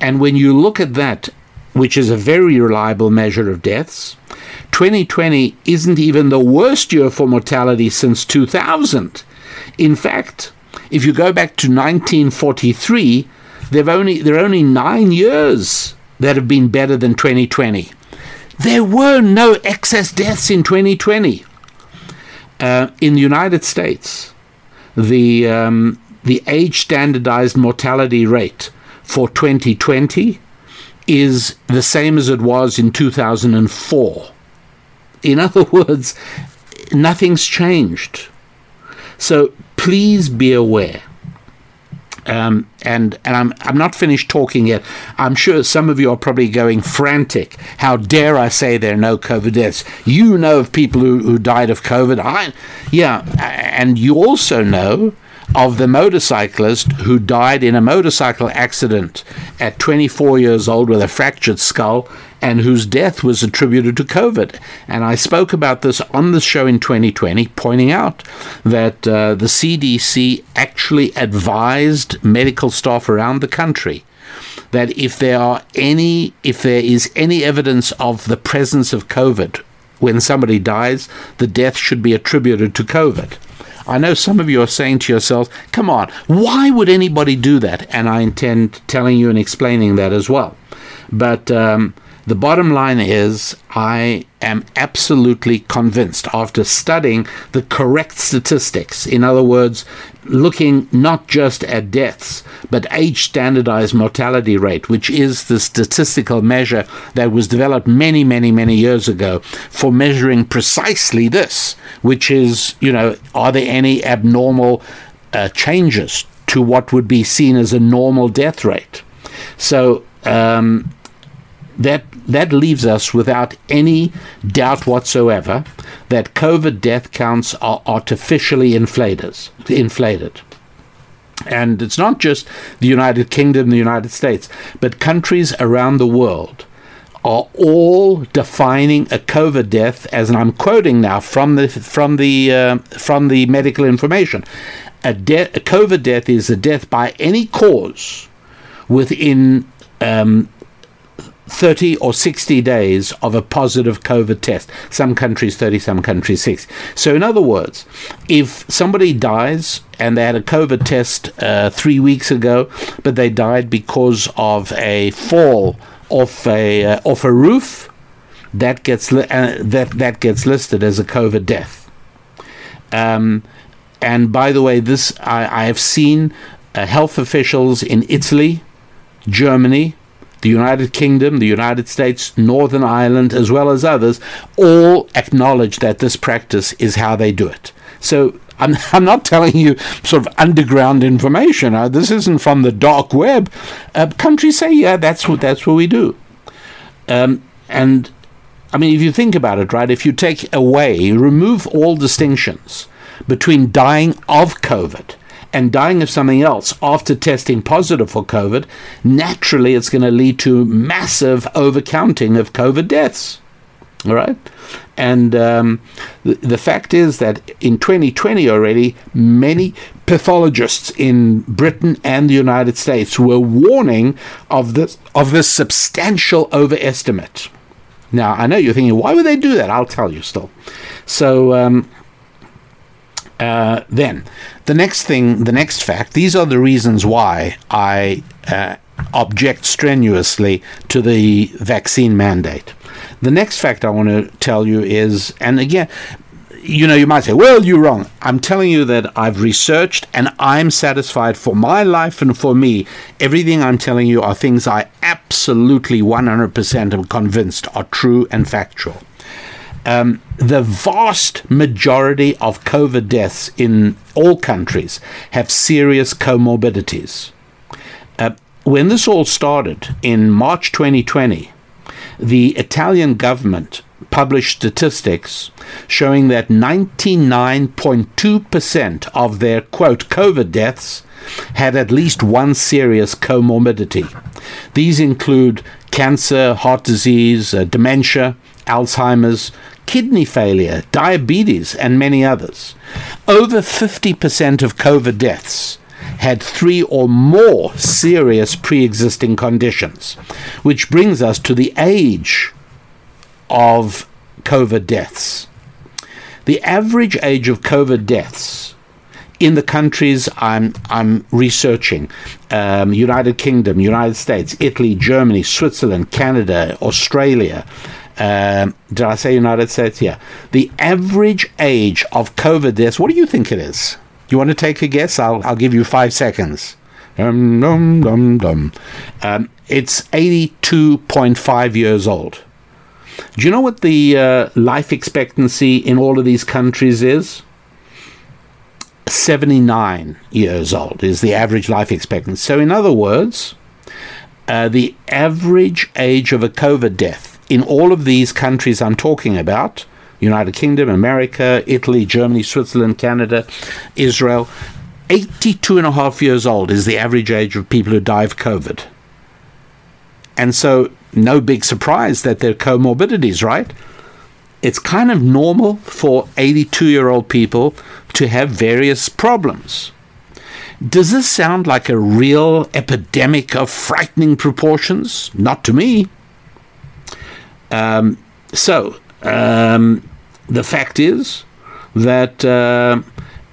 And when you look at that which is a very reliable measure of deaths. 2020 isn't even the worst year for mortality since 2000. In fact, if you go back to 1943, there only there are only nine years that have been better than 2020. There were no excess deaths in 2020. Uh, in the United States, the um, the age standardized mortality rate for 2020 is the same as it was in 2004. In other words, nothing's changed. So please be aware. Um, and and I'm I'm not finished talking yet. I'm sure some of you are probably going frantic. How dare I say there are no COVID deaths? You know of people who, who died of COVID. I, yeah, and you also know of the motorcyclist who died in a motorcycle accident at 24 years old with a fractured skull and whose death was attributed to COVID. And I spoke about this on the show in 2020, pointing out that uh, the CDC actually advised medical staff around the country that if there are any if there is any evidence of the presence of COVID when somebody dies, the death should be attributed to COVID. I know some of you are saying to yourselves, come on, why would anybody do that? And I intend telling you and explaining that as well. But um, the bottom line is, I am absolutely convinced after studying the correct statistics, in other words, looking not just at deaths, but age standardized mortality rate, which is the statistical measure that was developed many, many, many years ago for measuring precisely this, which is, you know, are there any abnormal uh, changes to what would be seen as a normal death rate? So, um, that that leaves us without any doubt whatsoever that COVID death counts are artificially inflated. Inflated. And it's not just the United Kingdom, the United States, but countries around the world are all defining a COVID death as, and I'm quoting now from the from the uh, from the medical information, a, de- a COVID death is a death by any cause within um, 30 or 60 days of a positive COVID test. Some countries 30, some countries 6. So, in other words, if somebody dies and they had a COVID test uh, three weeks ago, but they died because of a fall off a uh, off a roof, that gets li- uh, that that gets listed as a COVID death. Um, and by the way, this I, I have seen uh, health officials in Italy, Germany, the United Kingdom, the United States, Northern Ireland, as well as others, all acknowledge that this practice is how they do it. So I'm, I'm not telling you sort of underground information. Uh, this isn't from the dark web. Uh, countries say, yeah, that's what that's what we do. Um, and I mean, if you think about it, right? If you take away, remove all distinctions between dying of COVID and dying of something else after testing positive for COVID, naturally it's going to lead to massive overcounting of COVID deaths. All right. And um, the, the fact is that in 2020 already, many pathologists in Britain and the United States were warning of this, of this substantial overestimate. Now, I know you're thinking, why would they do that? I'll tell you still. So, um, uh, then, the next thing, the next fact, these are the reasons why I uh, object strenuously to the vaccine mandate. The next fact I want to tell you is, and again, you know, you might say, well, you're wrong. I'm telling you that I've researched and I'm satisfied for my life and for me. Everything I'm telling you are things I absolutely 100% am convinced are true and factual. Um, the vast majority of COVID deaths in all countries have serious comorbidities. Uh, when this all started in March 2020, the Italian government published statistics showing that 99.2% of their quote COVID deaths had at least one serious comorbidity. These include cancer, heart disease, uh, dementia, Alzheimer's, kidney failure, diabetes, and many others. Over 50% of COVID deaths had three or more serious pre existing conditions, which brings us to the age of COVID deaths. The average age of COVID deaths in the countries I'm, I'm researching um, United Kingdom, United States, Italy, Germany, Switzerland, Canada, Australia. Um, did I say United States? Yeah. The average age of COVID deaths, what do you think it is? You want to take a guess? I'll, I'll give you five seconds. Um, dum, dum, dum. Um, it's 82.5 years old. Do you know what the uh, life expectancy in all of these countries is? 79 years old is the average life expectancy. So, in other words, uh, the average age of a COVID death in all of these countries I'm talking about United Kingdom, America, Italy, Germany, Switzerland, Canada, Israel. 82 and a half years old is the average age of people who die of COVID. And so, no big surprise that there are comorbidities, right? It's kind of normal for 82 year old people to have various problems. Does this sound like a real epidemic of frightening proportions? Not to me. Um, so, um, the fact is that uh,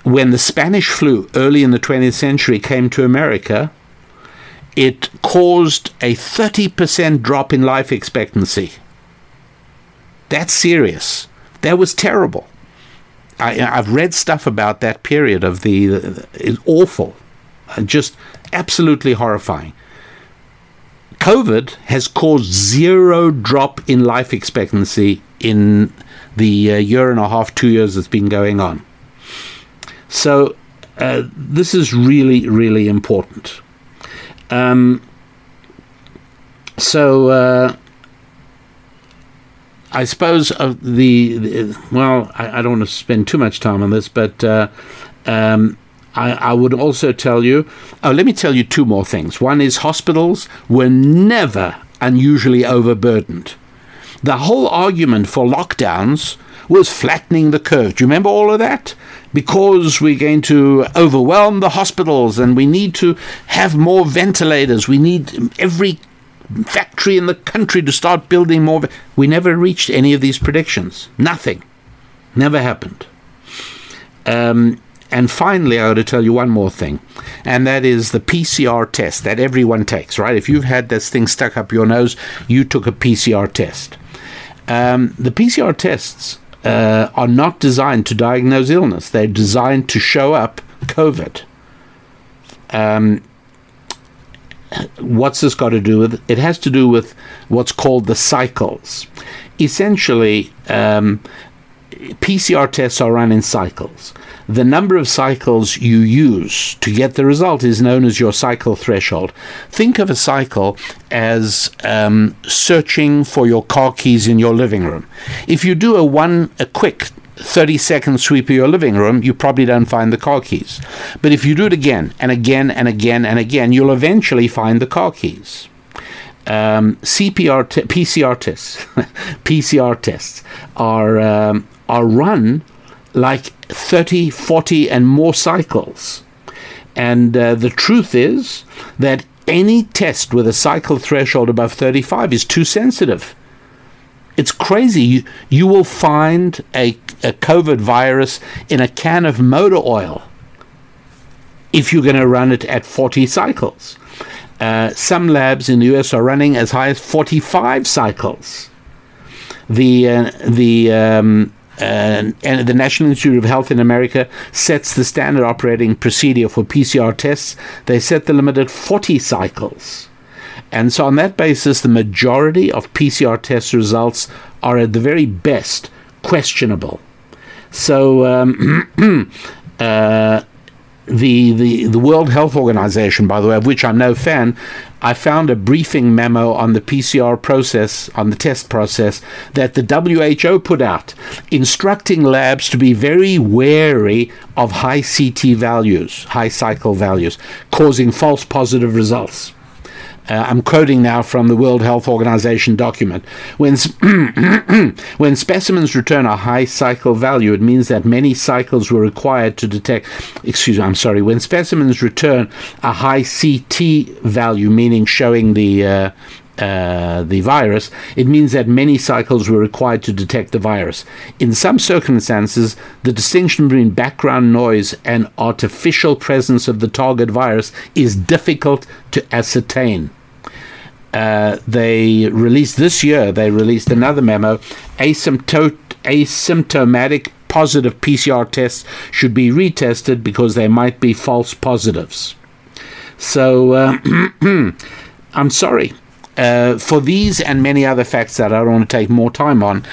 when the Spanish flu early in the 20th century came to America, it caused a 30% drop in life expectancy. That's serious. That was terrible. I, have read stuff about that period of the, it's awful, just absolutely horrifying. COVID has caused zero drop in life expectancy in the uh, year and a half, two years that's been going on. So uh, this is really, really important. Um, so uh, I suppose of the, the well, I, I, don't want to spend too much time on this, but uh, um, I, I would also tell you, oh, let me tell you two more things. One is hospitals were never unusually overburdened. The whole argument for lockdowns was flattening the curve. Do you remember all of that? Because we're going to overwhelm the hospitals and we need to have more ventilators. We need every factory in the country to start building more. We never reached any of these predictions. Nothing. Never happened. Um, and finally, I ought to tell you one more thing, and that is the PCR test that everyone takes, right? If you've had this thing stuck up your nose, you took a PCR test. Um, the PCR tests uh, are not designed to diagnose illness, they're designed to show up COVID. Um, what's this got to do with? It has to do with what's called the cycles. Essentially, um, PCR tests are run in cycles. The number of cycles you use to get the result is known as your cycle threshold. Think of a cycle as um, searching for your car keys in your living room. If you do a one a quick 30 second sweep of your living room, you probably don't find the car keys. But if you do it again and again and again and again, you'll eventually find the car keys. Um, CPR PCR tests, PCR tests are um, are run like 30, 40, and more cycles. And uh, the truth is that any test with a cycle threshold above 35 is too sensitive. It's crazy. You, you will find a, a COVID virus in a can of motor oil if you're going to run it at 40 cycles. Uh, some labs in the US are running as high as 45 cycles. The, uh, the um, uh, and the National Institute of Health in America sets the standard operating procedure for PCR tests. They set the limit at 40 cycles. And so, on that basis, the majority of PCR test results are at the very best questionable. So, um, uh, the, the, the World Health Organization, by the way, of which I'm no fan, I found a briefing memo on the PCR process, on the test process, that the WHO put out, instructing labs to be very wary of high CT values, high cycle values, causing false positive results. Uh, I'm quoting now from the World Health Organization document. When, when specimens return a high cycle value, it means that many cycles were required to detect, excuse me, I'm sorry, when specimens return a high CT value, meaning showing the uh, uh, the virus, it means that many cycles were required to detect the virus. In some circumstances, the distinction between background noise and artificial presence of the target virus is difficult to ascertain. Uh, they released this year, they released another memo asymptomatic positive PCR tests should be retested because they might be false positives. So, uh, I'm sorry. Uh, for these and many other facts that I don't want to take more time on,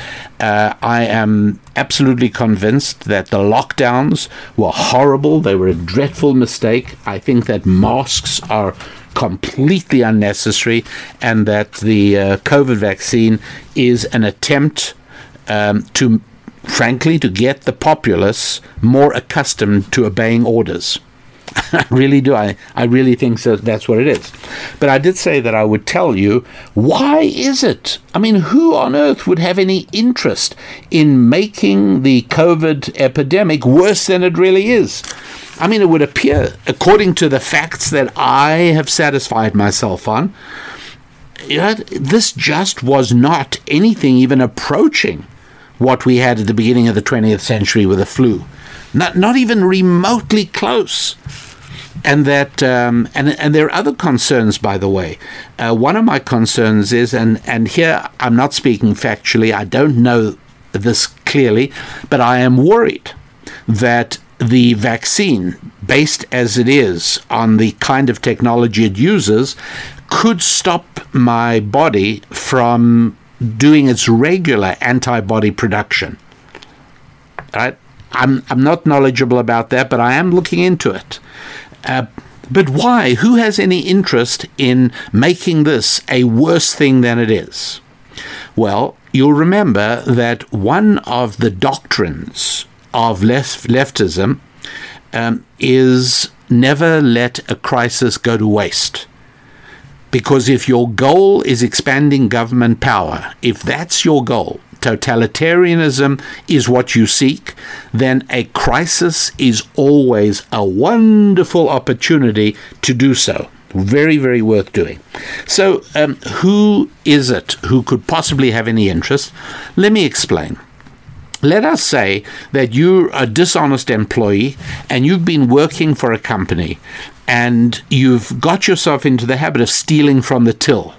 uh, I am absolutely convinced that the lockdowns were horrible. They were a dreadful mistake. I think that masks are completely unnecessary and that the uh, COVID vaccine is an attempt um, to, frankly, to get the populace more accustomed to obeying orders. I really do. I, I really think so, that's what it is. But I did say that I would tell you why is it? I mean, who on earth would have any interest in making the COVID epidemic worse than it really is? I mean, it would appear, according to the facts that I have satisfied myself on, you know, this just was not anything even approaching what we had at the beginning of the 20th century with the flu. Not, not even remotely close. And that, um, and and there are other concerns, by the way. Uh, one of my concerns is, and and here I'm not speaking factually. I don't know this clearly, but I am worried that the vaccine, based as it is on the kind of technology it uses, could stop my body from doing its regular antibody production. Right? I'm, I'm not knowledgeable about that, but I am looking into it. Uh, but why? Who has any interest in making this a worse thing than it is? Well, you'll remember that one of the doctrines of left, leftism um, is never let a crisis go to waste. Because if your goal is expanding government power, if that's your goal, totalitarianism is what you seek, then a crisis is always a wonderful opportunity to do so. Very, very worth doing. So, um, who is it who could possibly have any interest? Let me explain. Let us say that you're a dishonest employee and you've been working for a company and you've got yourself into the habit of stealing from the till.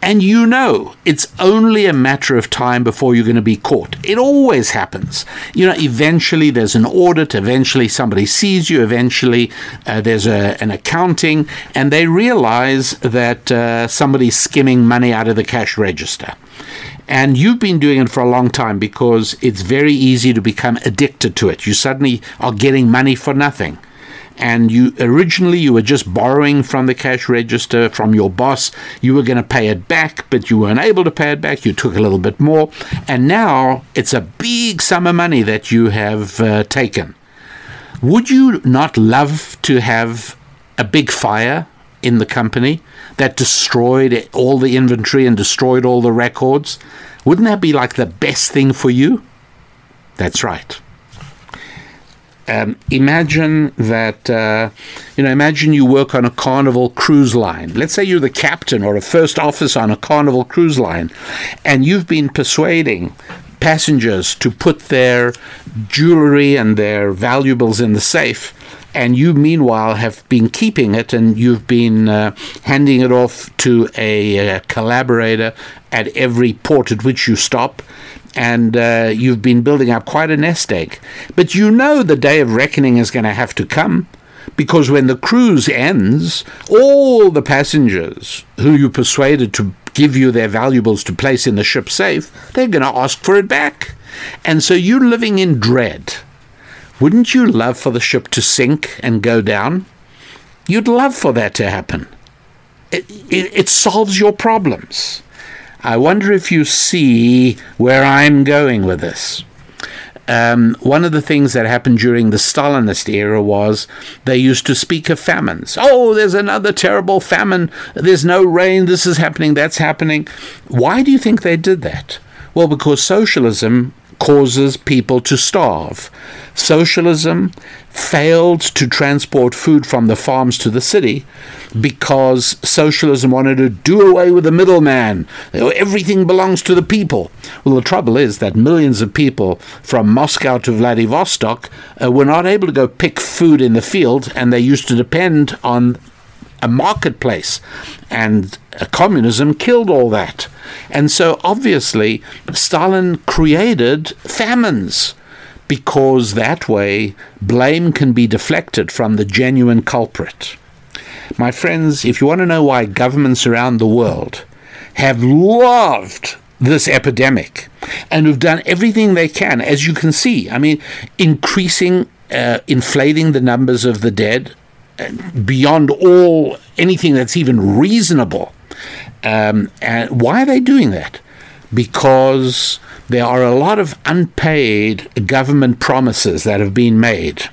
And you know it's only a matter of time before you're going to be caught. It always happens. You know, eventually there's an audit, eventually somebody sees you, eventually uh, there's a, an accounting, and they realize that uh, somebody's skimming money out of the cash register. And you've been doing it for a long time because it's very easy to become addicted to it. You suddenly are getting money for nothing. And you originally you were just borrowing from the cash register from your boss. You were going to pay it back but you weren't able to pay it back. You took a little bit more. And now it's a big sum of money that you have uh, taken. Would you not love to have a big fire in the company that destroyed all the inventory and destroyed all the records wouldn't that be like the best thing for you that's right um, imagine that, uh, you know, imagine you work on a carnival cruise line. Let's say you're the captain or a first officer on a carnival cruise line, and you've been persuading passengers to put their jewelry and their valuables in the safe and you meanwhile have been keeping it and you've been uh, handing it off to a, a, collaborator at every port at which you stop and uh, you've been building up quite a nest egg. But you know the day of reckoning is going to have to come because when the cruise ends, all the passengers who you persuaded to give you their valuables to place in the ship safe, they're going to ask for it back. And so you're living in dread. Wouldn't you love for the ship to sink and go down? You'd love for that to happen. It, it, it solves your problems. I wonder if you see where I'm going with this. Um, one of the things that happened during the Stalinist era was they used to speak of famines. Oh, there's another terrible famine. There's no rain. This is happening. That's happening. Why do you think they did that? Well, because socialism causes people to starve. Socialism failed to transport food from the farms to the city because socialism wanted to do away with the middleman. Everything belongs to the people. Well, the trouble is that millions of people from Moscow to Vladivostok uh, were not able to go pick food in the field, and they used to depend on a marketplace. And uh, communism killed all that. And so obviously, Stalin created famines because that way blame can be deflected from the genuine culprit. My friends, if you want to know why governments around the world have loved this epidemic and have done everything they can, as you can see, I mean, increasing, uh, inflating the numbers of the dead, beyond all anything that's even reasonable. Um, and why are they doing that? Because there are a lot of unpaid government promises that have been made.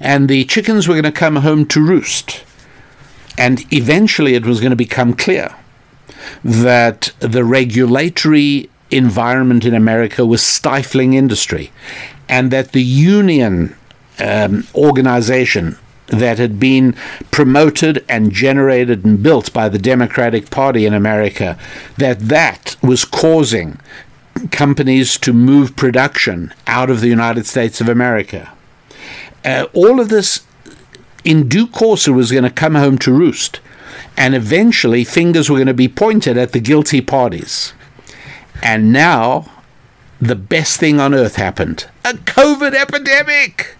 And the chickens were going to come home to roost. And eventually it was going to become clear that the regulatory environment in America was stifling industry and that the union um, organization that had been promoted and generated and built by the Democratic Party in America, that that was causing companies to move production out of the United States of America. Uh, all of this, in due course, it was going to come home to roost. And eventually, fingers were going to be pointed at the guilty parties. And now, the best thing on earth happened a COVID epidemic.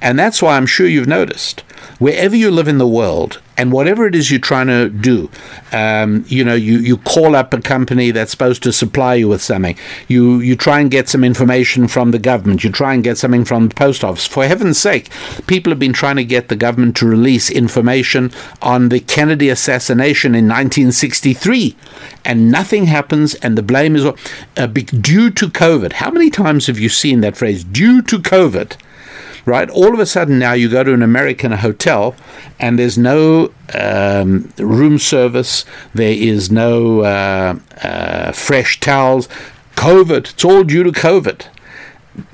And that's why I'm sure you've noticed wherever you live in the world and whatever it is you're trying to do, um, you know, you, you call up a company that's supposed to supply you with something. You you try and get some information from the government. You try and get something from the post office. For heaven's sake, people have been trying to get the government to release information on the Kennedy assassination in 1963, and nothing happens. And the blame is uh, due to COVID. How many times have you seen that phrase? Due to COVID right? All of a sudden now you go to an American hotel and there's no um, room service, there is no uh, uh, fresh towels. COVID, it's all due to COVID.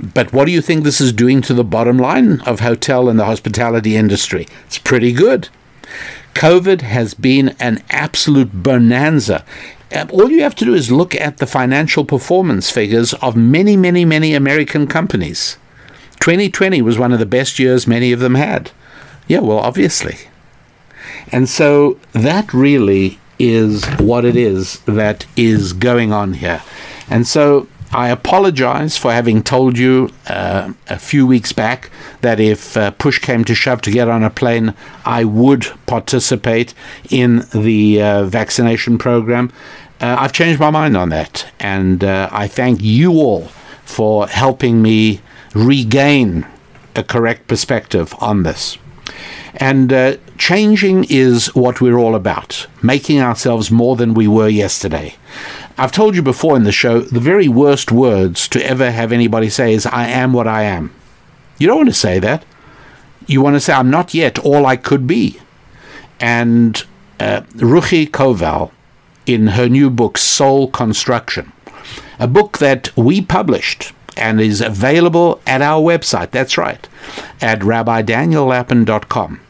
But what do you think this is doing to the bottom line of hotel and the hospitality industry? It's pretty good. COVID has been an absolute bonanza. Uh, all you have to do is look at the financial performance figures of many, many, many American companies. 2020 was one of the best years many of them had. Yeah, well, obviously. And so that really is what it is that is going on here. And so I apologize for having told you uh, a few weeks back that if uh, push came to shove to get on a plane, I would participate in the uh, vaccination program. Uh, I've changed my mind on that, and uh, I thank you all for helping me regain a correct perspective on this. And uh, changing is what we're all about, making ourselves more than we were yesterday. I've told you before in the show, the very worst words to ever have anybody say is, I am what I am. You don't want to say that. You want to say, I'm not yet all I could be. And uh, Ruchi Koval, in her new book, Soul Construction, a book that we published and is available at our website, that's right, at rabbidaniellapin.com.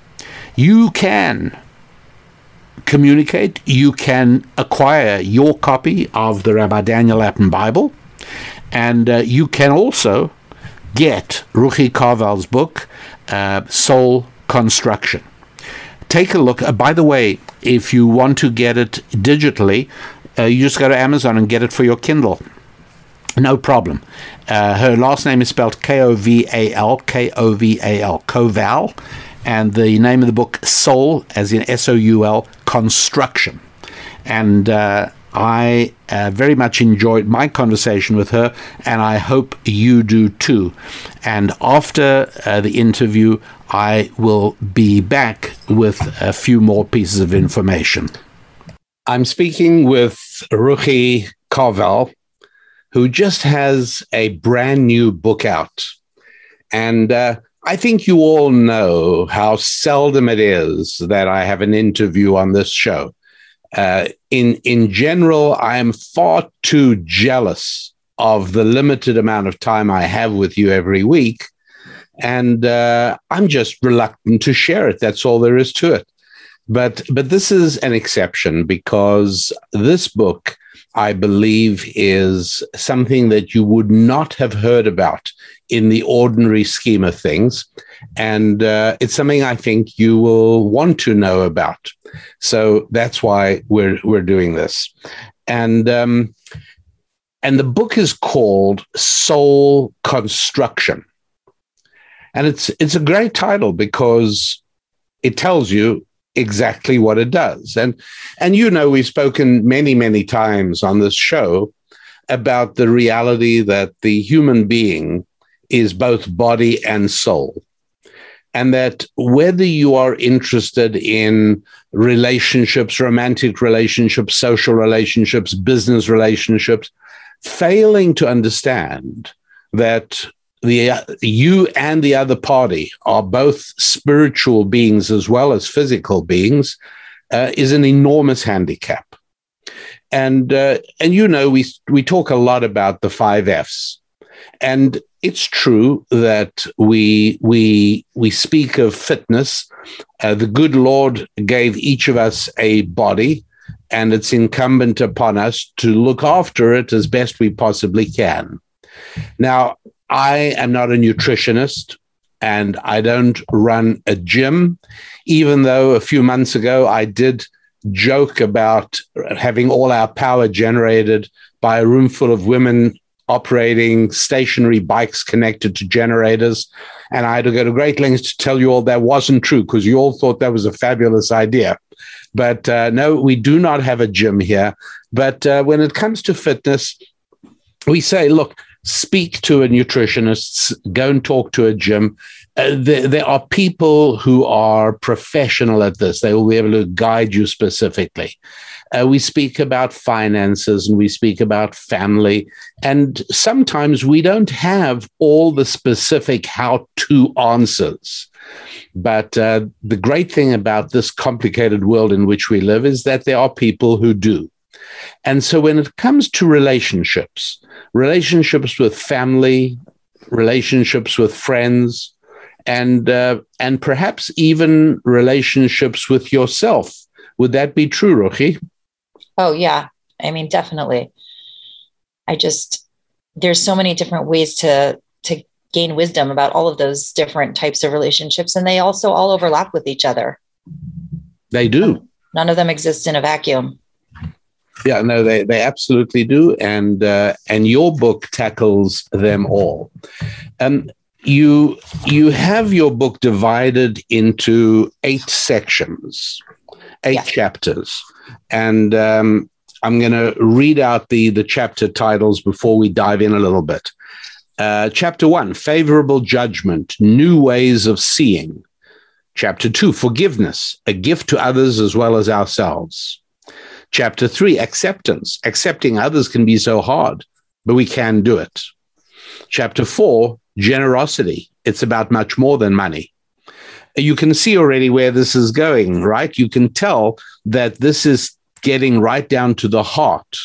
You can communicate, you can acquire your copy of the Rabbi Daniel Lapin Bible, and uh, you can also get Ruchi Koval's book, uh, Soul Construction. Take a look. Uh, by the way, if you want to get it digitally, uh, you just go to Amazon and get it for your Kindle. No problem. Uh, her last name is spelled K O V A L, K O V A L, Koval and the name of the book Soul, as in S O U L, Construction. And uh, I uh, very much enjoyed my conversation with her, and I hope you do too. And after uh, the interview, I will be back with a few more pieces of information. I'm speaking with Ruchi Koval, who just has a brand new book out. And uh, I think you all know how seldom it is that I have an interview on this show. Uh, in in general, I am far too jealous of the limited amount of time I have with you every week, and uh, I'm just reluctant to share it. That's all there is to it. But but this is an exception because this book I believe, is something that you would not have heard about in the ordinary scheme of things. And uh, it's something I think you will want to know about. So that's why we're, we're doing this. And, um, and the book is called Soul Construction. And it's, it's a great title because it tells you exactly what it does. And and you know we've spoken many many times on this show about the reality that the human being is both body and soul. And that whether you are interested in relationships, romantic relationships, social relationships, business relationships, failing to understand that the you and the other party are both spiritual beings as well as physical beings uh, is an enormous handicap. And uh, and you know we we talk a lot about the five f's. And it's true that we we we speak of fitness. Uh, the good lord gave each of us a body and it's incumbent upon us to look after it as best we possibly can. Now I am not a nutritionist and I don't run a gym, even though a few months ago I did joke about having all our power generated by a room full of women operating stationary bikes connected to generators. And I had to go to great lengths to tell you all that wasn't true because you all thought that was a fabulous idea. But uh, no, we do not have a gym here. But uh, when it comes to fitness, we say, look, speak to a nutritionist, go and talk to a gym. Uh, there, there, are people who are professional at this. They will be able to guide you specifically. Uh, we speak about finances and we speak about family. And sometimes we don't have all the specific how to answers. But uh, the great thing about this complicated world in which we live is that there are people who do. And so when it comes to relationships, relationships with family, relationships with friends, and uh, and perhaps even relationships with yourself. Would that be true, Ruchi? Oh yeah, I mean definitely. I just there's so many different ways to to gain wisdom about all of those different types of relationships, and they also all overlap with each other. They do. None of them exist in a vacuum. Yeah, no, they, they absolutely do, and uh, and your book tackles them all. Um, you you have your book divided into eight sections, eight yeah. chapters, and um, I'm going to read out the the chapter titles before we dive in a little bit. Uh, chapter one: favorable judgment, new ways of seeing. Chapter two: forgiveness, a gift to others as well as ourselves. Chapter three: acceptance. Accepting others can be so hard, but we can do it. Chapter four: generosity. It's about much more than money. You can see already where this is going, right? You can tell that this is getting right down to the heart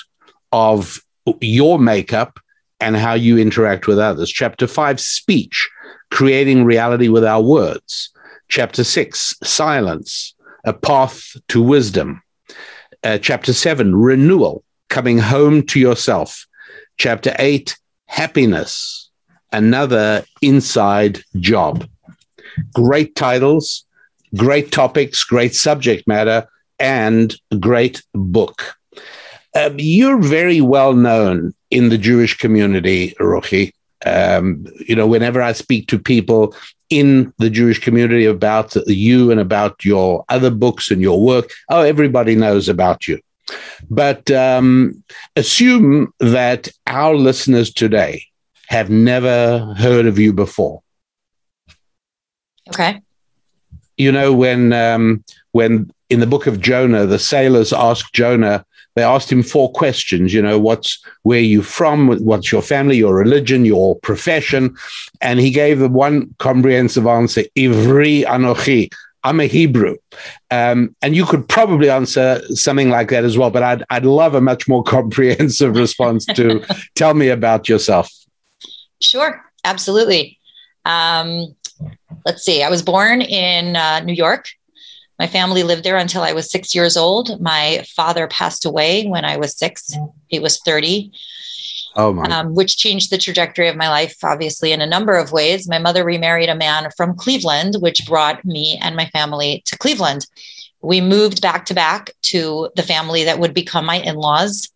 of your makeup and how you interact with others. Chapter five, speech, creating reality with our words. Chapter six, silence, a path to wisdom. Uh, chapter seven, renewal, coming home to yourself. Chapter eight, happiness, another inside job. Great titles, great topics, great subject matter, and great book. Um, you're very well known in the Jewish community, Ruchi. Um, you know, whenever I speak to people in the Jewish community about you and about your other books and your work, oh, everybody knows about you. But um, assume that our listeners today have never heard of you before. Okay. You know when um, when in the book of Jonah, the sailors asked Jonah. They asked him four questions. You know, what's where you from? What's your family? Your religion? Your profession? And he gave them one comprehensive answer: Ivri Anochi. I'm a Hebrew. Um, and you could probably answer something like that as well, but I'd, I'd love a much more comprehensive response to tell me about yourself. Sure, absolutely. Um, let's see. I was born in uh, New York. My family lived there until I was six years old. My father passed away when I was six. He was 30. Oh my. Um, which changed the trajectory of my life, obviously, in a number of ways. My mother remarried a man from Cleveland, which brought me and my family to Cleveland. We moved back to back to the family that would become my in laws.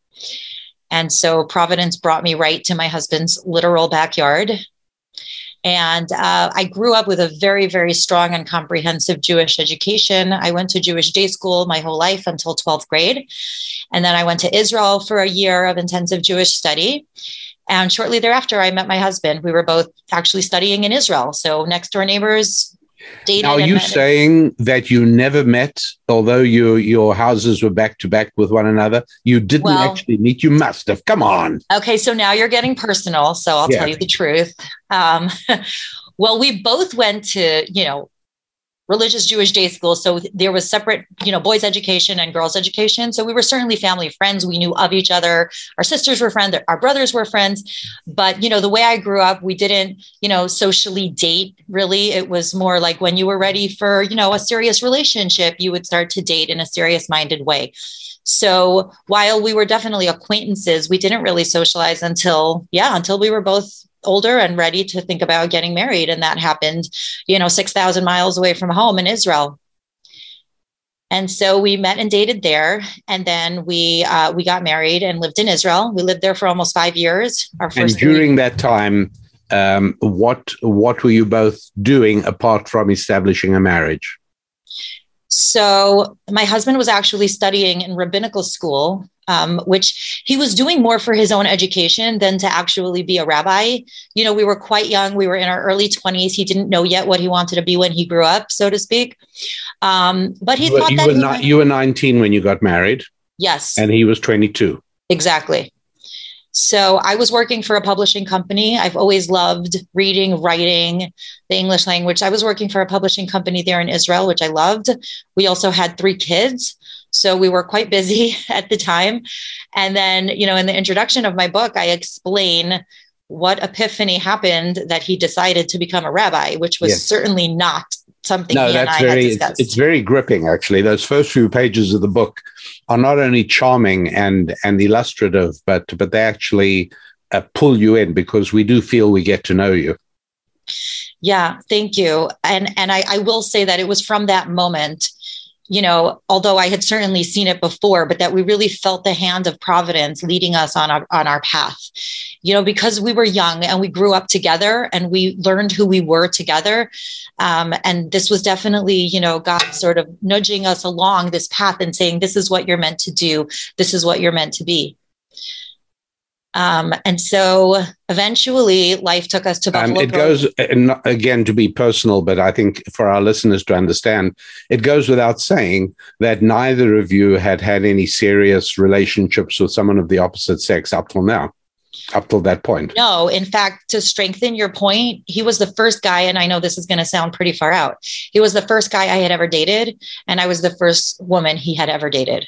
And so Providence brought me right to my husband's literal backyard. And uh, I grew up with a very, very strong and comprehensive Jewish education. I went to Jewish day school my whole life until 12th grade. And then I went to Israel for a year of intensive Jewish study. And shortly thereafter, I met my husband. We were both actually studying in Israel. So, next door neighbors, dated. Now, are you saying that you never met, although your your houses were back to back with one another? You didn't well, actually meet. You must have. Come on. Okay, so now you're getting personal. So I'll yeah. tell you the truth. Um, well, we both went to you know religious Jewish day school. So there was separate, you know, boys' education and girls' education. So we were certainly family friends. We knew of each other. Our sisters were friends. Our brothers were friends. But, you know, the way I grew up, we didn't, you know, socially date really. It was more like when you were ready for, you know, a serious relationship, you would start to date in a serious minded way. So while we were definitely acquaintances, we didn't really socialize until, yeah, until we were both older and ready to think about getting married. And that happened, you know, 6,000 miles away from home in Israel. And so we met and dated there, and then we uh, we got married and lived in Israel. We lived there for almost five years. Our first and during that time, um, what what were you both doing apart from establishing a marriage? So my husband was actually studying in rabbinical school um, which he was doing more for his own education than to actually be a rabbi. You know, we were quite young. We were in our early 20s. He didn't know yet what he wanted to be when he grew up, so to speak. Um, but he you thought you that were, not, you were 19 when you got married. Yes. And he was 22. Exactly. So I was working for a publishing company. I've always loved reading, writing, the English language. I was working for a publishing company there in Israel, which I loved. We also had three kids. So we were quite busy at the time. And then, you know, in the introduction of my book, I explain what epiphany happened that he decided to become a rabbi, which was yes. certainly not something no, that's very, it's, it's, very gripping, actually. Those first few pages of the book are not only charming and, and illustrative, but, but they actually uh, pull you in because we do feel we get to know you. Yeah, thank you. And, and I, I will say that it was from that moment you know, although I had certainly seen it before, but that we really felt the hand of providence leading us on our on our path. You know, because we were young and we grew up together and we learned who we were together. Um, and this was definitely, you know, God sort of nudging us along this path and saying, "This is what you're meant to do. This is what you're meant to be." Um, and so eventually life took us to Buffalo. Um, it goes, again, to be personal, but I think for our listeners to understand, it goes without saying that neither of you had had any serious relationships with someone of the opposite sex up till now, up till that point. No, in fact, to strengthen your point, he was the first guy, and I know this is going to sound pretty far out. He was the first guy I had ever dated, and I was the first woman he had ever dated.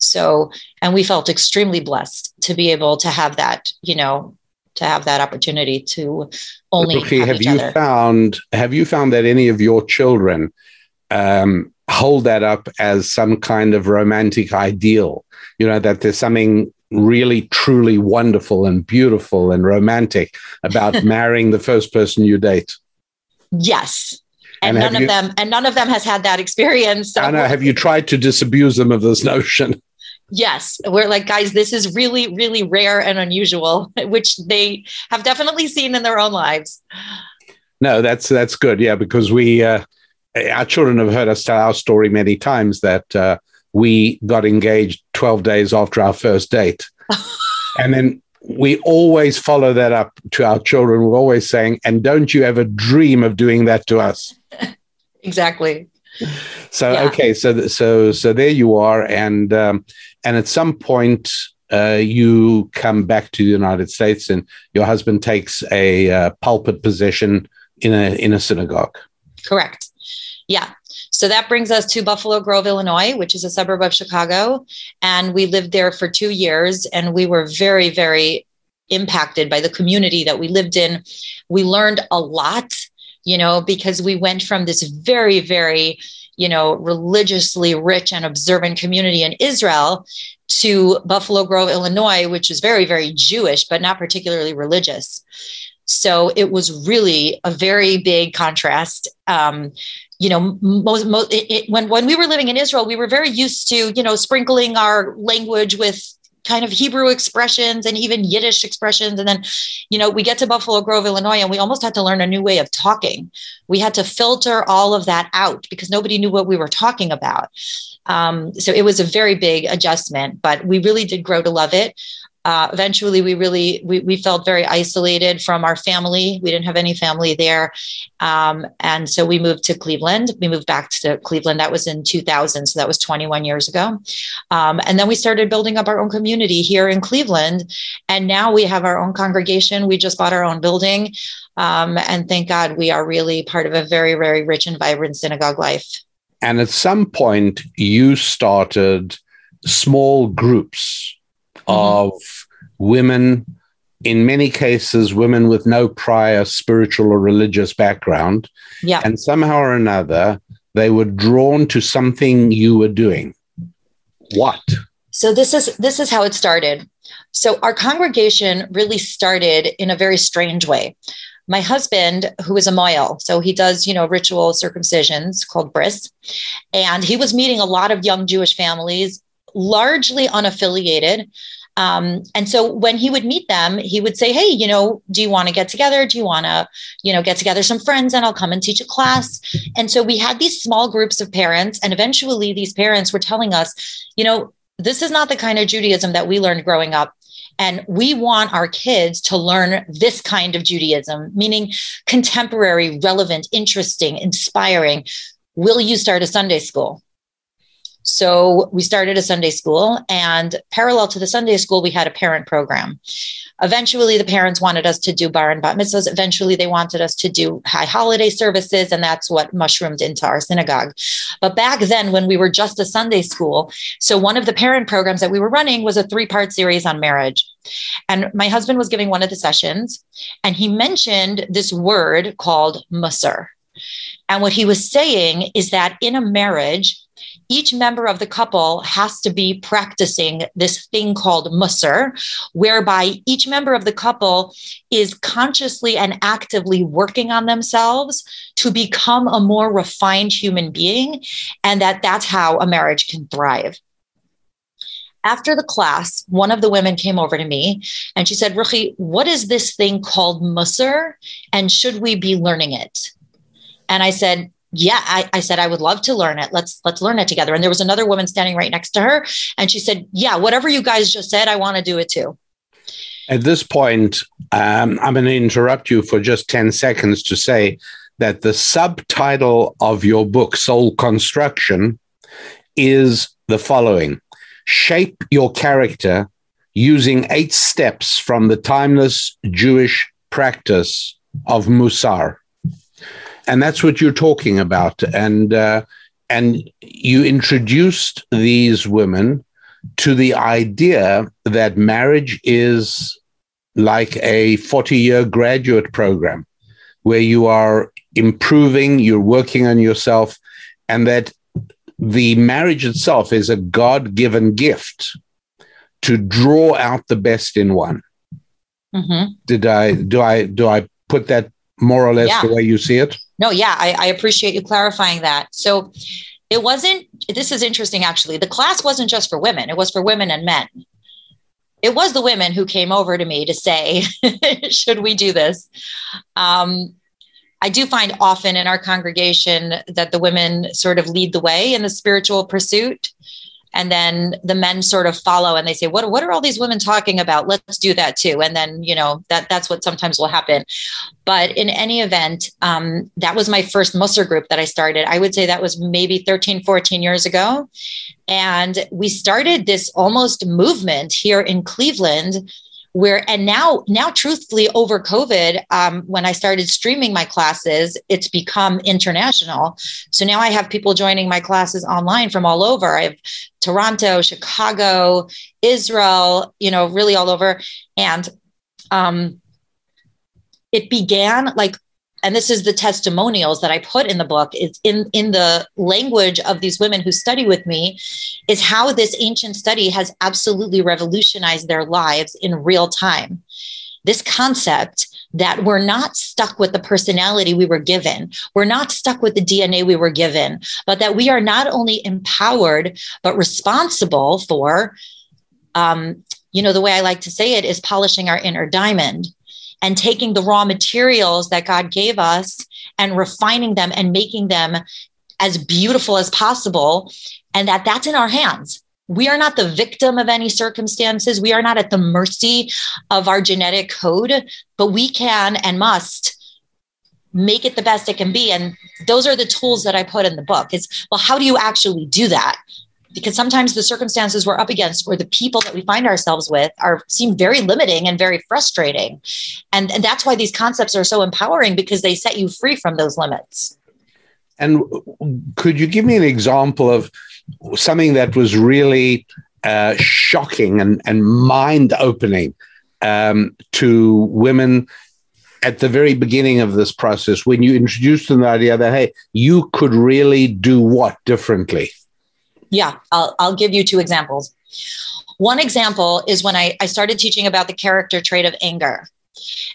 So, and we felt extremely blessed to be able to have that, you know, to have that opportunity to only okay, have, have you other. found have you found that any of your children um, hold that up as some kind of romantic ideal? You know that there's something really truly wonderful and beautiful and romantic about marrying the first person you date? Yes. And, and none of them and none of them has had that experience so Anna, have you tried to disabuse them of this notion Yes, we're like, guys, this is really, really rare and unusual, which they have definitely seen in their own lives. No, that's that's good. Yeah, because we uh, our children have heard us tell our story many times that uh, we got engaged 12 days after our first date. and then we always follow that up to our children. We're always saying, and don't you ever dream of doing that to us. exactly. So yeah. okay, so so so there you are, and um, and at some point uh, you come back to the United States, and your husband takes a uh, pulpit position in a in a synagogue. Correct. Yeah. So that brings us to Buffalo Grove, Illinois, which is a suburb of Chicago, and we lived there for two years, and we were very, very impacted by the community that we lived in. We learned a lot, you know, because we went from this very, very you know, religiously rich and observant community in Israel to Buffalo Grove, Illinois, which is very, very Jewish, but not particularly religious. So it was really a very big contrast. Um, you know, most, most it, it, when when we were living in Israel, we were very used to you know sprinkling our language with kind of Hebrew expressions and even Yiddish expressions. And then, you know, we get to Buffalo Grove, Illinois, and we almost had to learn a new way of talking. We had to filter all of that out because nobody knew what we were talking about. Um, so it was a very big adjustment, but we really did grow to love it uh, eventually we really we, we felt very isolated from our family. We didn't have any family there. Um, and so we moved to cleveland. We moved back to cleveland. That was in 2000 so that was 21 years ago. Um, and then we started building up our own community here in cleveland. And now we have our own congregation. We just bought our own building. Um, and thank god we are really part of a very very rich and vibrant synagogue life. And at some point you started small groups. Mm-hmm. of women, in many cases, women with no prior spiritual or religious background. Yeah. And somehow or another, they were drawn to something you were doing. What? So this is this is how it started. So our congregation really started in a very strange way. My husband, who is a mohel, so he does, you know, ritual circumcisions called bris, and he was meeting a lot of young Jewish families, largely unaffiliated, um, and so when he would meet them, he would say, Hey, you know, do you want to get together? Do you want to, you know, get together some friends and I'll come and teach a class? And so we had these small groups of parents. And eventually these parents were telling us, you know, this is not the kind of Judaism that we learned growing up. And we want our kids to learn this kind of Judaism, meaning contemporary, relevant, interesting, inspiring. Will you start a Sunday school? So we started a Sunday school, and parallel to the Sunday school, we had a parent program. Eventually, the parents wanted us to do bar and bat mitzvahs. Eventually, they wanted us to do high holiday services, and that's what mushroomed into our synagogue. But back then, when we were just a Sunday school, so one of the parent programs that we were running was a three part series on marriage. And my husband was giving one of the sessions, and he mentioned this word called musar. And what he was saying is that in a marriage, each member of the couple has to be practicing this thing called musar, whereby each member of the couple is consciously and actively working on themselves to become a more refined human being, and that that's how a marriage can thrive. After the class, one of the women came over to me and she said, Ruchi, what is this thing called musar? And should we be learning it? And I said, yeah I, I, said i would love to learn it. Let's let's learn it together. And there was another woman standing right next to her and she said yeah whatever you guys just said i want to do it too. At this point um, i'm going to interrupt you for just 10 seconds to say that the subtitle of your book soul construction is the following. Shape your character using eight steps from the timeless jewish practice of musar and that's what you're talking about. And uh, and you introduced these women to the idea that marriage is like a 40 year graduate program where you are improving, you're working on yourself, and that the marriage itself is a God given gift to draw out the best in one. Mm-hmm. Did I do I do I put that more or less yeah. the way you see it? No, yeah, I, I appreciate you clarifying that. So it wasn't, this is interesting actually. The class wasn't just for women, it was for women and men. It was the women who came over to me to say, should we do this? Um, I do find often in our congregation that the women sort of lead the way in the spiritual pursuit and then the men sort of follow and they say what, what are all these women talking about? Let's do that too. And then you know that that's what sometimes will happen. But in any event um, that was my first musar group that i started. I would say that was maybe 13 14 years ago. And we started this almost movement here in cleveland where and now now truthfully over covid um, when i started streaming my classes it's become international. So now i have people joining my classes online from all over. I have toronto chicago israel you know really all over. And um, it began like and this is the testimonials that I put in the book, is in, in the language of these women who study with me, is how this ancient study has absolutely revolutionized their lives in real time. This concept that we're not stuck with the personality we were given, we're not stuck with the DNA we were given, but that we are not only empowered, but responsible for, um, you know, the way I like to say it is polishing our inner diamond and taking the raw materials that God gave us and refining them and making them as beautiful as possible and that that's in our hands. We are not the victim of any circumstances. We are not at the mercy of our genetic code but we can and must make it the best it can be. And those are the tools that i put in the book. Is well how do you actually do that because sometimes the circumstances we're up against or the people that we find ourselves with are seem very limiting and very frustrating and, and that's why these concepts are so empowering because they set you free from those limits and could you give me an example of something that was really uh, shocking and, and mind opening um, to women at the very beginning of this process when you introduced them the idea that, hey, you could really do what differently? Yeah, I'll, I'll give you two examples. One example is when I, I started teaching about the character trait of anger.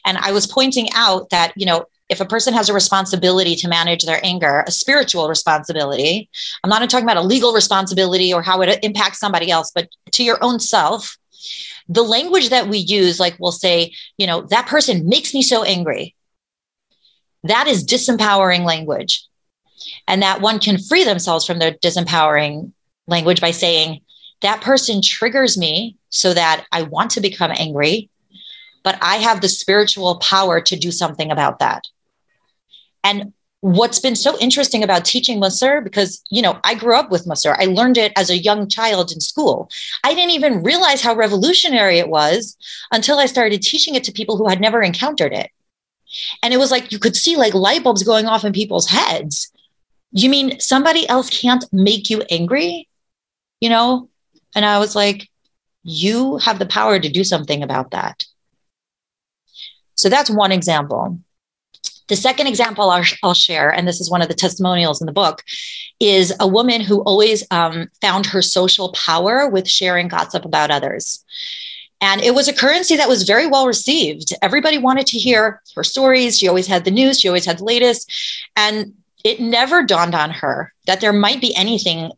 And I was pointing out that, you know, if a person has a responsibility to manage their anger, a spiritual responsibility, I'm not talking about a legal responsibility or how it impacts somebody else, but to your own self, the language that we use, like we'll say, you know, that person makes me so angry. That is disempowering language. And that one can free themselves from their disempowering language by saying, that person triggers me so that I want to become angry, but I have the spiritual power to do something about that. And what's been so interesting about teaching Mussar, because, you know, I grew up with Mussar, I learned it as a young child in school. I didn't even realize how revolutionary it was until I started teaching it to people who had never encountered it. And it was like you could see like light bulbs going off in people's heads. You mean somebody else can't make you angry? You know? And I was like, you have the power to do something about that. So that's one example. The second example I'll, share, and this is one of the testimonials in the book, is a woman who always um, found her social power with sharing gossip about others. And it was a currency that was very well received. Everybody wanted to hear her stories. She always had the news, she always had the latest. And it never dawned on her that there might be anything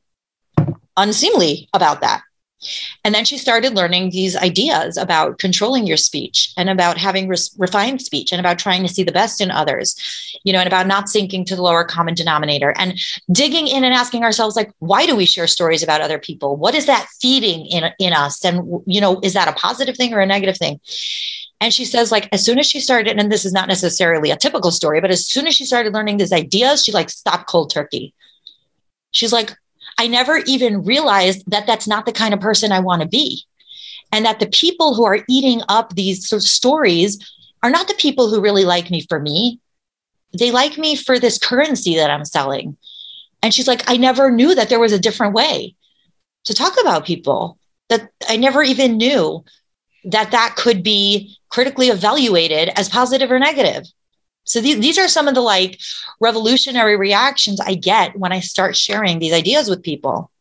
unseemly about that. And then she started learning these ideas about controlling your speech and about having refined speech and about trying to see the best in others, you know, and about not sinking to the lower common denominator and digging in and asking ourselves, like, why do we share stories about other people? What is that feeding in, in us? And, you know, is that a positive thing or a negative thing? And she says, like, as soon as she started, and this is not necessarily a typical story, but as soon as she started learning these ideas, she like stopped cold turkey. She's like, I never even realized that that's not the kind of person I want to be. And that the people who are eating up these sort of stories are not the people who really like me for me. They like me for this currency that I'm selling. And she's like, I never knew that there was a different way to talk about people, that I never even knew that that could be critically evaluated as positive or negative. So these, these are some of the like revolutionary reactions I get when I start sharing these ideas with people.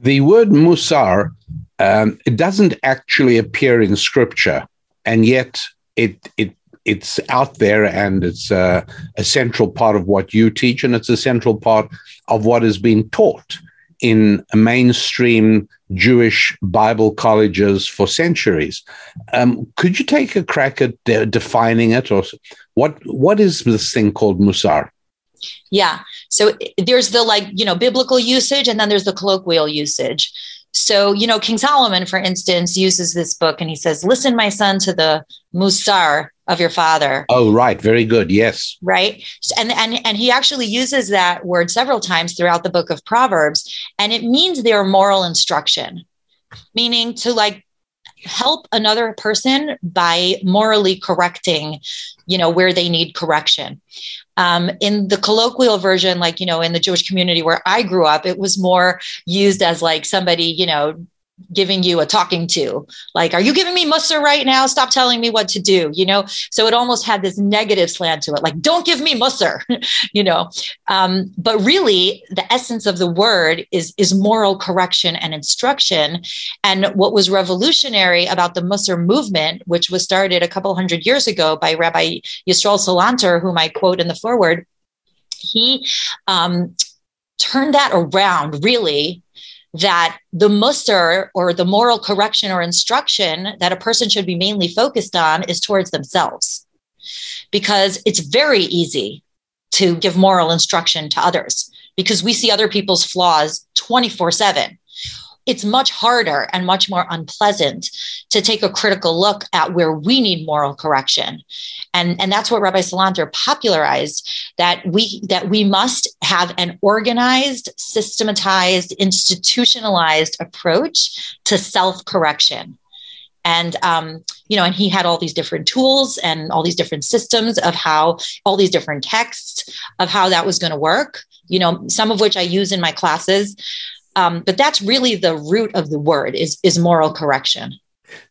The word musar um, it doesn't actually appear in scripture, and yet it it it's out there and it's a central part of what you teach, and it's a central part of what has been taught in mainstream Jewish Bible colleges for centuries. Um, could you take a crack at de- defining it, or what? What is this thing called musar? Yeah, so there's the like you know biblical usage, and then there's the colloquial usage. So, you know, King Solomon, for instance, uses this book and he says, Listen, my son, to the musar of your father. Oh, right. Very good. Yes. Right. And, and, and he actually uses that word several times throughout the book of Proverbs. And it means their moral instruction, meaning to like help another person by morally correcting you know where they need correction. Um, in the colloquial version like you know in the jewish community where i grew up it was more used as like somebody you know giving you a talking to. Like are you giving me mussar right now? Stop telling me what to do you know? So it almost had this negative slant to it like don't give me mussar you know? Um, but really the essence of the word is is moral correction and instruction. And what was revolutionary about the mussar movement which was started a couple hundred years ago by rabbi yisrael salanter whom i quote in the foreword he um, turned that around really that the mussar or the moral correction or instruction that a person should be mainly focused on is towards themselves. Because it's very easy to give moral instruction to others because we see other people's flaws 24 7 it's much harder and much more unpleasant to take a critical look at where we need moral correction. And and that's what rabbi salanter popularized that we that we must have an organized systematized institutionalized approach to self-correction. And um, you know and he had all these different tools and all these different systems of how all these different texts of how that was going to work. You know some of which i use in my classes um, but that's really the root of the word is is moral correction.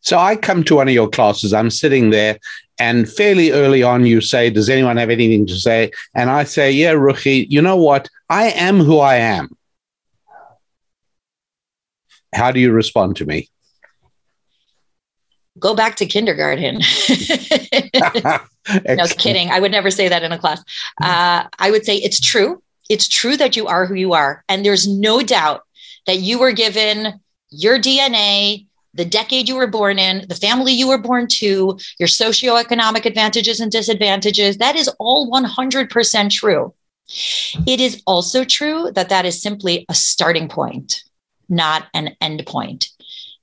So I come to one of your classes. I'm sitting there, and fairly early on, you say, "Does anyone have anything to say?" And I say, "Yeah, Ruchi. You know what? I am who I am." How do you respond to me? Go back to kindergarten. no, kidding. I would never say that in a class. Uh, I would say it's true. It's true that you are who you are. And there's no doubt that you were given your DNA, the decade you were born in, the family you were born to, your socioeconomic advantages and disadvantages. That is all 100% true. It is also true that that is simply a starting point, not an end point.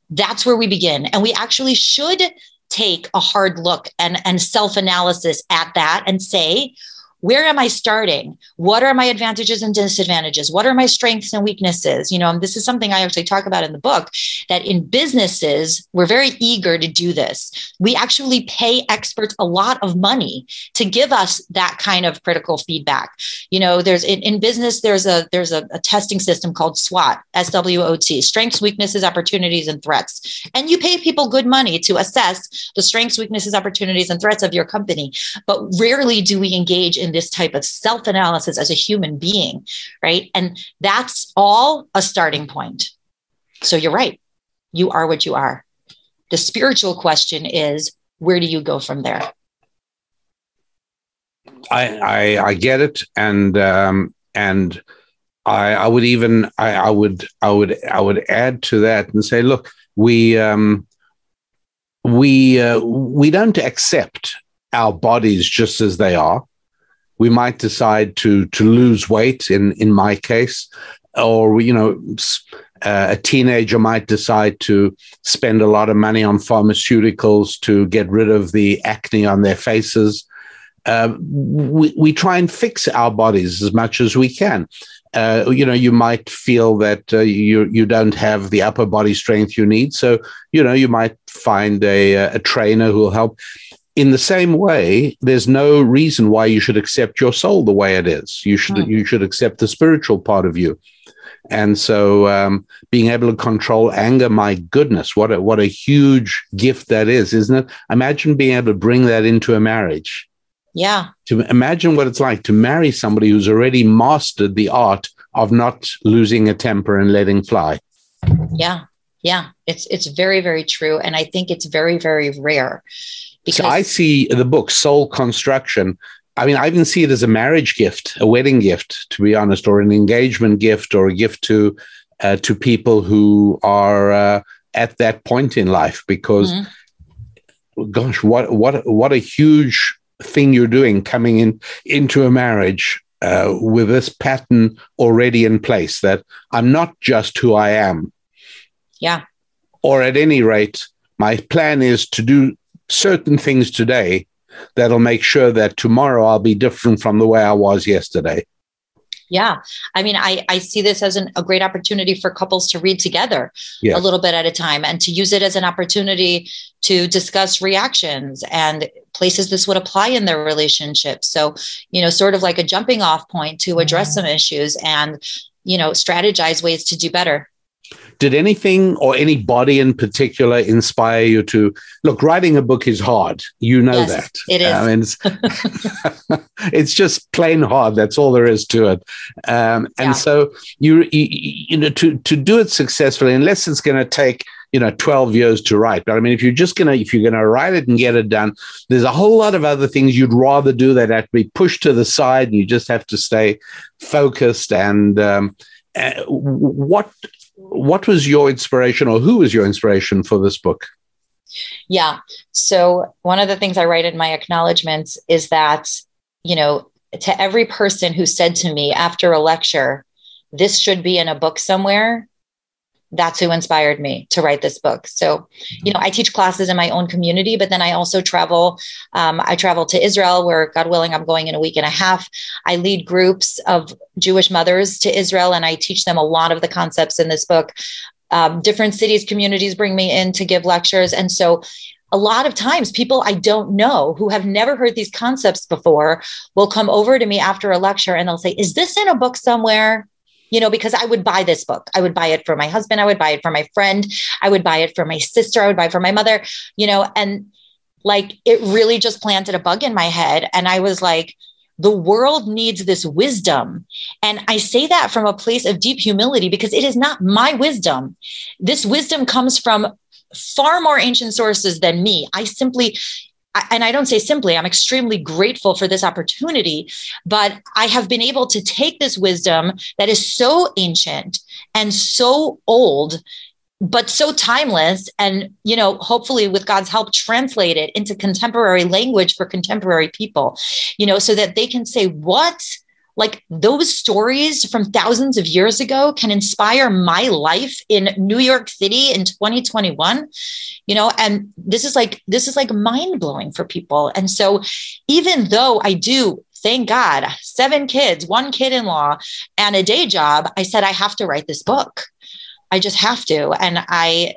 That's where we begin. And we actually should take a hard look and, and self analysis at that and say, where am I starting? What are my advantages and disadvantages? What are my strengths and weaknesses? You know, and this is something I actually talk about in the book that in businesses, we're very eager to do this. We actually pay experts a lot of money to give us that kind of critical feedback. You know, there's in, in business, there's a there's a, a testing system called SWOT, S-W-O-T, strengths, weaknesses, opportunities, and threats. And you pay people good money to assess the strengths, weaknesses, opportunities, and threats of your company. But rarely do we engage in this type of self analysis as a human being, right? And that's all a starting point. So you're right. You are what you are. The spiritual question is where do you go from there? I, I, I get it, and um, and I, I would even I, I would I would I would add to that and say, look, we um, we uh, we don't accept our bodies just as they are we might decide to to lose weight in in my case or you know uh, a teenager might decide to spend a lot of money on pharmaceuticals to get rid of the acne on their faces. Uh, we, we try and fix our bodies as much as we can. Uh, you know, you might feel that uh, you you don't have the upper body strength you need, so you know you might find a a trainer who will help in the same way, there's no reason why you should accept your soul the way it is. You should mm. you should accept the spiritual part of you. And so, um, being able to control anger, my goodness, what a, what a huge gift that is, isn't it? Imagine being able to bring that into a marriage. Yeah. To imagine what it's like to marry somebody who's already mastered the art of not losing a temper and letting fly. Yeah. Yeah. It's it's very, very true. And I think it's very, very rare. Because so I see the book Soul Construction. I mean, I even see it as a marriage gift, a wedding gift, to be honest, or an engagement gift, or a gift to uh, to people who are uh, at that point in life. Because, mm-hmm. gosh, what what what a huge thing you're doing coming in into a marriage uh, with this pattern already in place that I'm not just who I am. Yeah. Or at any rate, my plan is to do certain things today that'll make sure that tomorrow I'll be different from the way I was yesterday. Yeah. I mean, I, I see this as an, a great opportunity for couples to read together yes. a little bit at a time and to use it as an opportunity to discuss reactions and places this would apply in their relationship. So, you know, sort of like a jumping off point to address mm-hmm. some issues and, you know, strategize ways to do better did anything or anybody in particular inspire you to look writing a book is hard. You know yes, that. it is. I mean, it's, it's, just plain hard. That's all there is to it. Um, and yeah. so you, you you know to to do it successfully unless it's going to take you know 12 years to write but i mean if you're just gonna if you're gonna write it and get it done there's a whole lot of other things you'd rather do that have to be pushed to the side and you just have to stay focused and um, uh, what what was your inspiration or who was your inspiration for this book? Yeah. So, one of the things I write in my acknowledgments is that, you know, to every person who said to me after a lecture, this should be in a book somewhere, that's who inspired me to write this book. So, you know, I teach classes in my own community, but then I also travel. Um, I travel to Israel, where God willing, I'm going in a week and a half. I lead groups of Jewish mothers to Israel, and I teach them a lot of the concepts in this book. Um, different cities, communities bring me in to give lectures. And so, a lot of times, people I don't know who have never heard these concepts before will come over to me after a lecture and they'll say, Is this in a book somewhere? You know, because I would buy this book. I would buy it for my husband. I would buy it for my friend. I would buy it for my sister. I would buy it for my mother, you know, and like it really just planted a bug in my head. And I was like, the world needs this wisdom. And I say that from a place of deep humility because it is not my wisdom. This wisdom comes from far more ancient sources than me. I simply and I don't say simply, I'm extremely grateful for this opportunity, but I have been able to take this wisdom that is so ancient and so old but so timeless and you know hopefully with god's help translate it into contemporary language for contemporary people you know so that they can say what like those stories from thousands of years ago can inspire my life in New York City in 2021 you know and this is like this is like mind blowing for people and so even though I do thank God, seven kids, one kid in law, and a day job. I said, I have to write this book. I just have to. And I,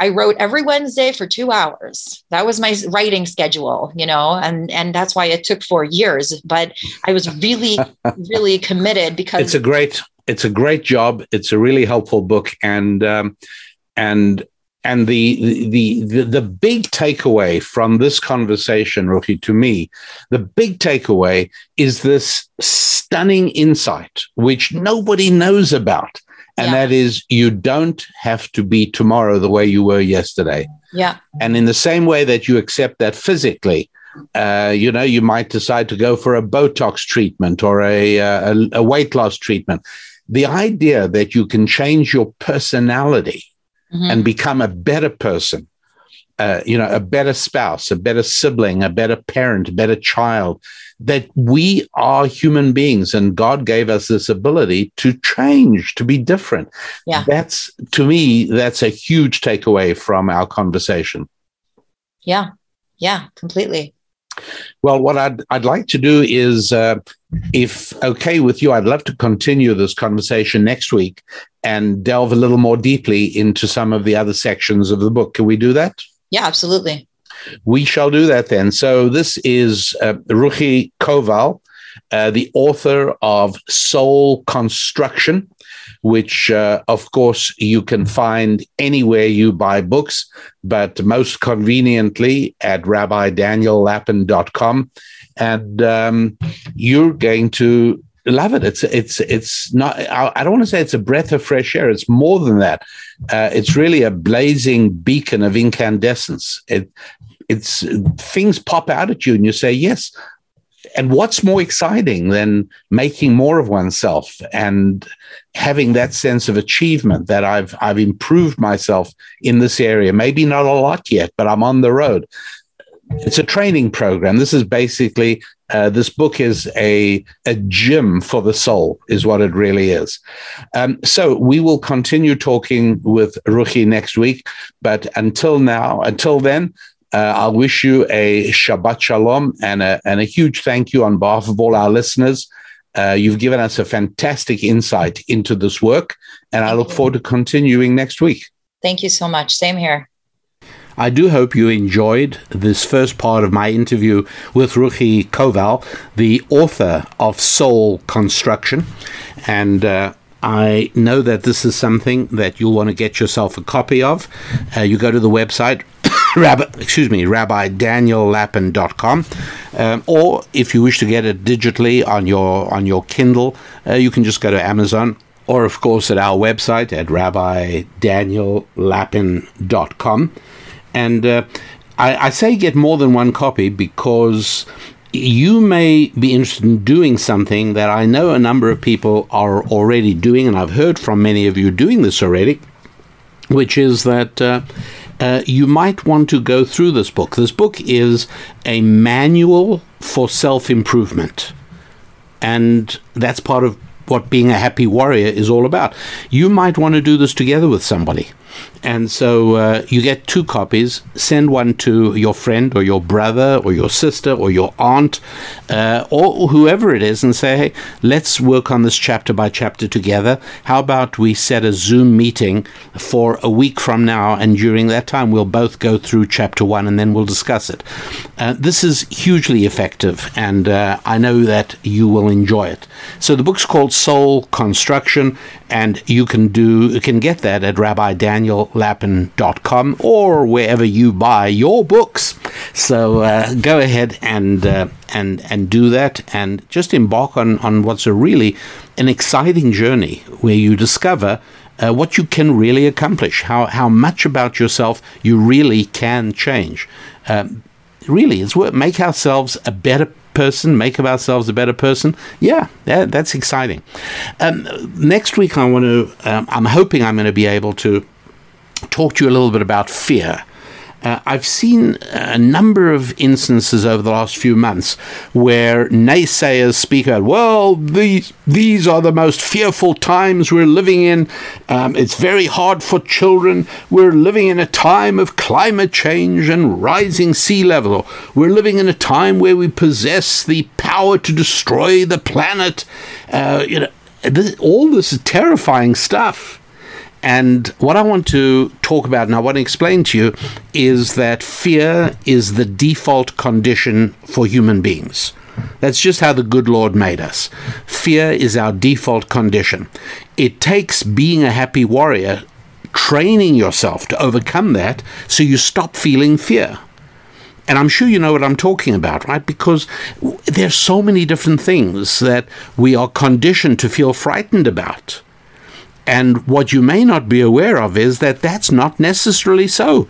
I wrote every Wednesday for two hours. That was my writing schedule, you know, and and that's why it took four years. But I was really, really committed because it's a great, it's a great job. It's a really helpful book, and um, and and the, the the the big takeaway from this conversation, Ruchi, to me, the big takeaway is this stunning insight which nobody knows about and yeah. that is you don't have to be tomorrow the way you were yesterday. Yeah. And in the same way that you accept that physically, uh, you know, you might decide to go for a Botox treatment or a, a, a weight loss treatment. The idea that you can change your personality mm-hmm. and become a better person uh, you know, a better spouse, a better sibling, a better parent, a better child, that we are human beings and God gave us this ability to change, to be different. Yeah. That's, to me, that's a huge takeaway from our conversation. Yeah. Yeah, completely. Well, what I'd, I'd like to do is, uh, if okay with you, I'd love to continue this conversation next week and delve a little more deeply into some of the other sections of the book. Can we do that? Yeah, absolutely. We shall do that then. So this is uh, Ruchi Koval, uh, the author of Soul Construction, which, uh, of course, you can find anywhere you buy books, but most conveniently at rabbidaniellapin.com. And um, you're going to love it. It's it's it's not. I don't want to say it's a breath of fresh air. It's more than that. Uh, it's really a blazing beacon of incandescence. It it's things pop out at you, and you say yes. And what's more exciting than making more of oneself and having that sense of achievement that I've I've improved myself in this area? Maybe not a lot yet, but I'm on the road it's a training program. This is basically uh, this book is a a gym for the soul, is what it really is. Um, so we will continue talking with Ruchi next week, but until now, until then. Uh, I'll wish you a Shabbat Shalom and a, and a huge thank you on behalf of all our listeners. Uh, you've given us a fantastic insight into this work, and I look forward to continuing next week. Thank you so much. Same here. I do hope you enjoyed this first part of my interview with Ruchi Koval, the author of Soul Construction. And uh, I know that this is something that you'll want to get yourself a copy of. Uh, you go to the website. Rabbi, excuse me, rabbidaniellapin.com. Um, or if you wish to get it digitally on your on your Kindle, uh, you can just go to Amazon or of course at our website at rabbidaniellapin.com. And uh, I, I say get more than one copy because you may be interested in doing something that I know a number of people are already doing, and I've heard from many of you doing this already, which is that uh, uh, you might want to go through this book. This book is a manual for self improvement, and that's part of what being a happy warrior is all about. You might want to do this together with somebody. And so uh, you get two copies. Send one to your friend or your brother or your sister or your aunt uh, or whoever it is and say, hey, let's work on this chapter by chapter together. How about we set a Zoom meeting for a week from now? And during that time, we'll both go through chapter one and then we'll discuss it. Uh, this is hugely effective, and uh, I know that you will enjoy it. So the book's called Soul Construction, and you can do you can get that at Rabbi Daniel daniellapin.com or wherever you buy your books. So uh, go ahead and uh, and and do that, and just embark on on what's a really an exciting journey where you discover. Uh, what you can really accomplish, how, how much about yourself you really can change. Um, really, it's worth make ourselves a better person, make of ourselves a better person. Yeah, that, that's exciting. Um, next week, I want to. Um, I'm hoping I'm going to be able to talk to you a little bit about fear. Uh, I've seen a number of instances over the last few months where naysayers speak out, well, these, these are the most fearful times we're living in. Um, it's very hard for children. We're living in a time of climate change and rising sea level. We're living in a time where we possess the power to destroy the planet. Uh, you know, this, all this is terrifying stuff. And what I want to talk about and I want to explain to you is that fear is the default condition for human beings. That's just how the good Lord made us. Fear is our default condition. It takes being a happy warrior, training yourself to overcome that so you stop feeling fear. And I'm sure you know what I'm talking about, right? Because there's so many different things that we are conditioned to feel frightened about. And what you may not be aware of is that that's not necessarily so.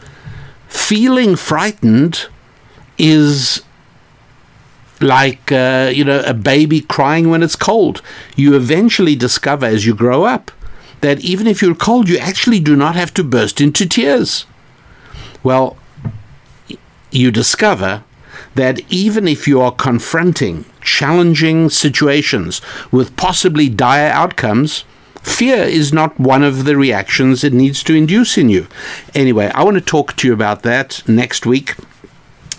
Feeling frightened is like uh, you know a baby crying when it's cold. You eventually discover as you grow up that even if you're cold, you actually do not have to burst into tears. Well, you discover that even if you are confronting challenging situations with possibly dire outcomes, fear is not one of the reactions it needs to induce in you. Anyway, I want to talk to you about that next week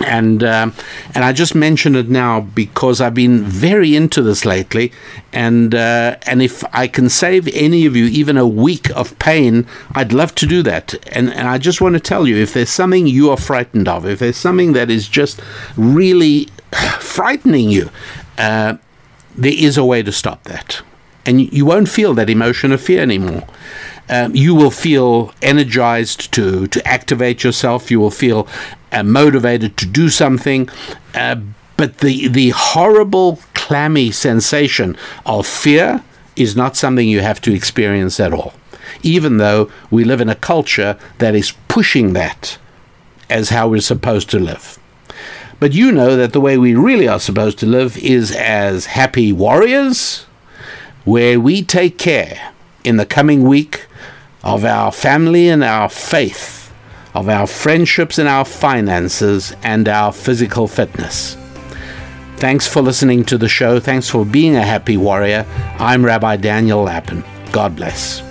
and um, and I just mention it now because I've been very into this lately, and uh, and if I can save any of you even a week of pain, I'd love to do that. And and I just want to tell you, if there's something you are frightened of, if there's something that is just really frightening you, uh, there is a way to stop that, and you won't feel that emotion of fear anymore um, you will feel energized to, to activate yourself. You will feel uh, motivated to do something. Uh, but the, the horrible, clammy sensation of fear is not something you have to experience at all, even though we live in a culture that is pushing that as how we're supposed to live. But you know that the way we really are supposed to live is as happy warriors, where we take care in the coming week of our family and our faith, of our friendships and our finances, and our physical fitness. Thanks for listening to the show. Thanks for being a happy warrior. I'm Rabbi Daniel Lapin. God bless.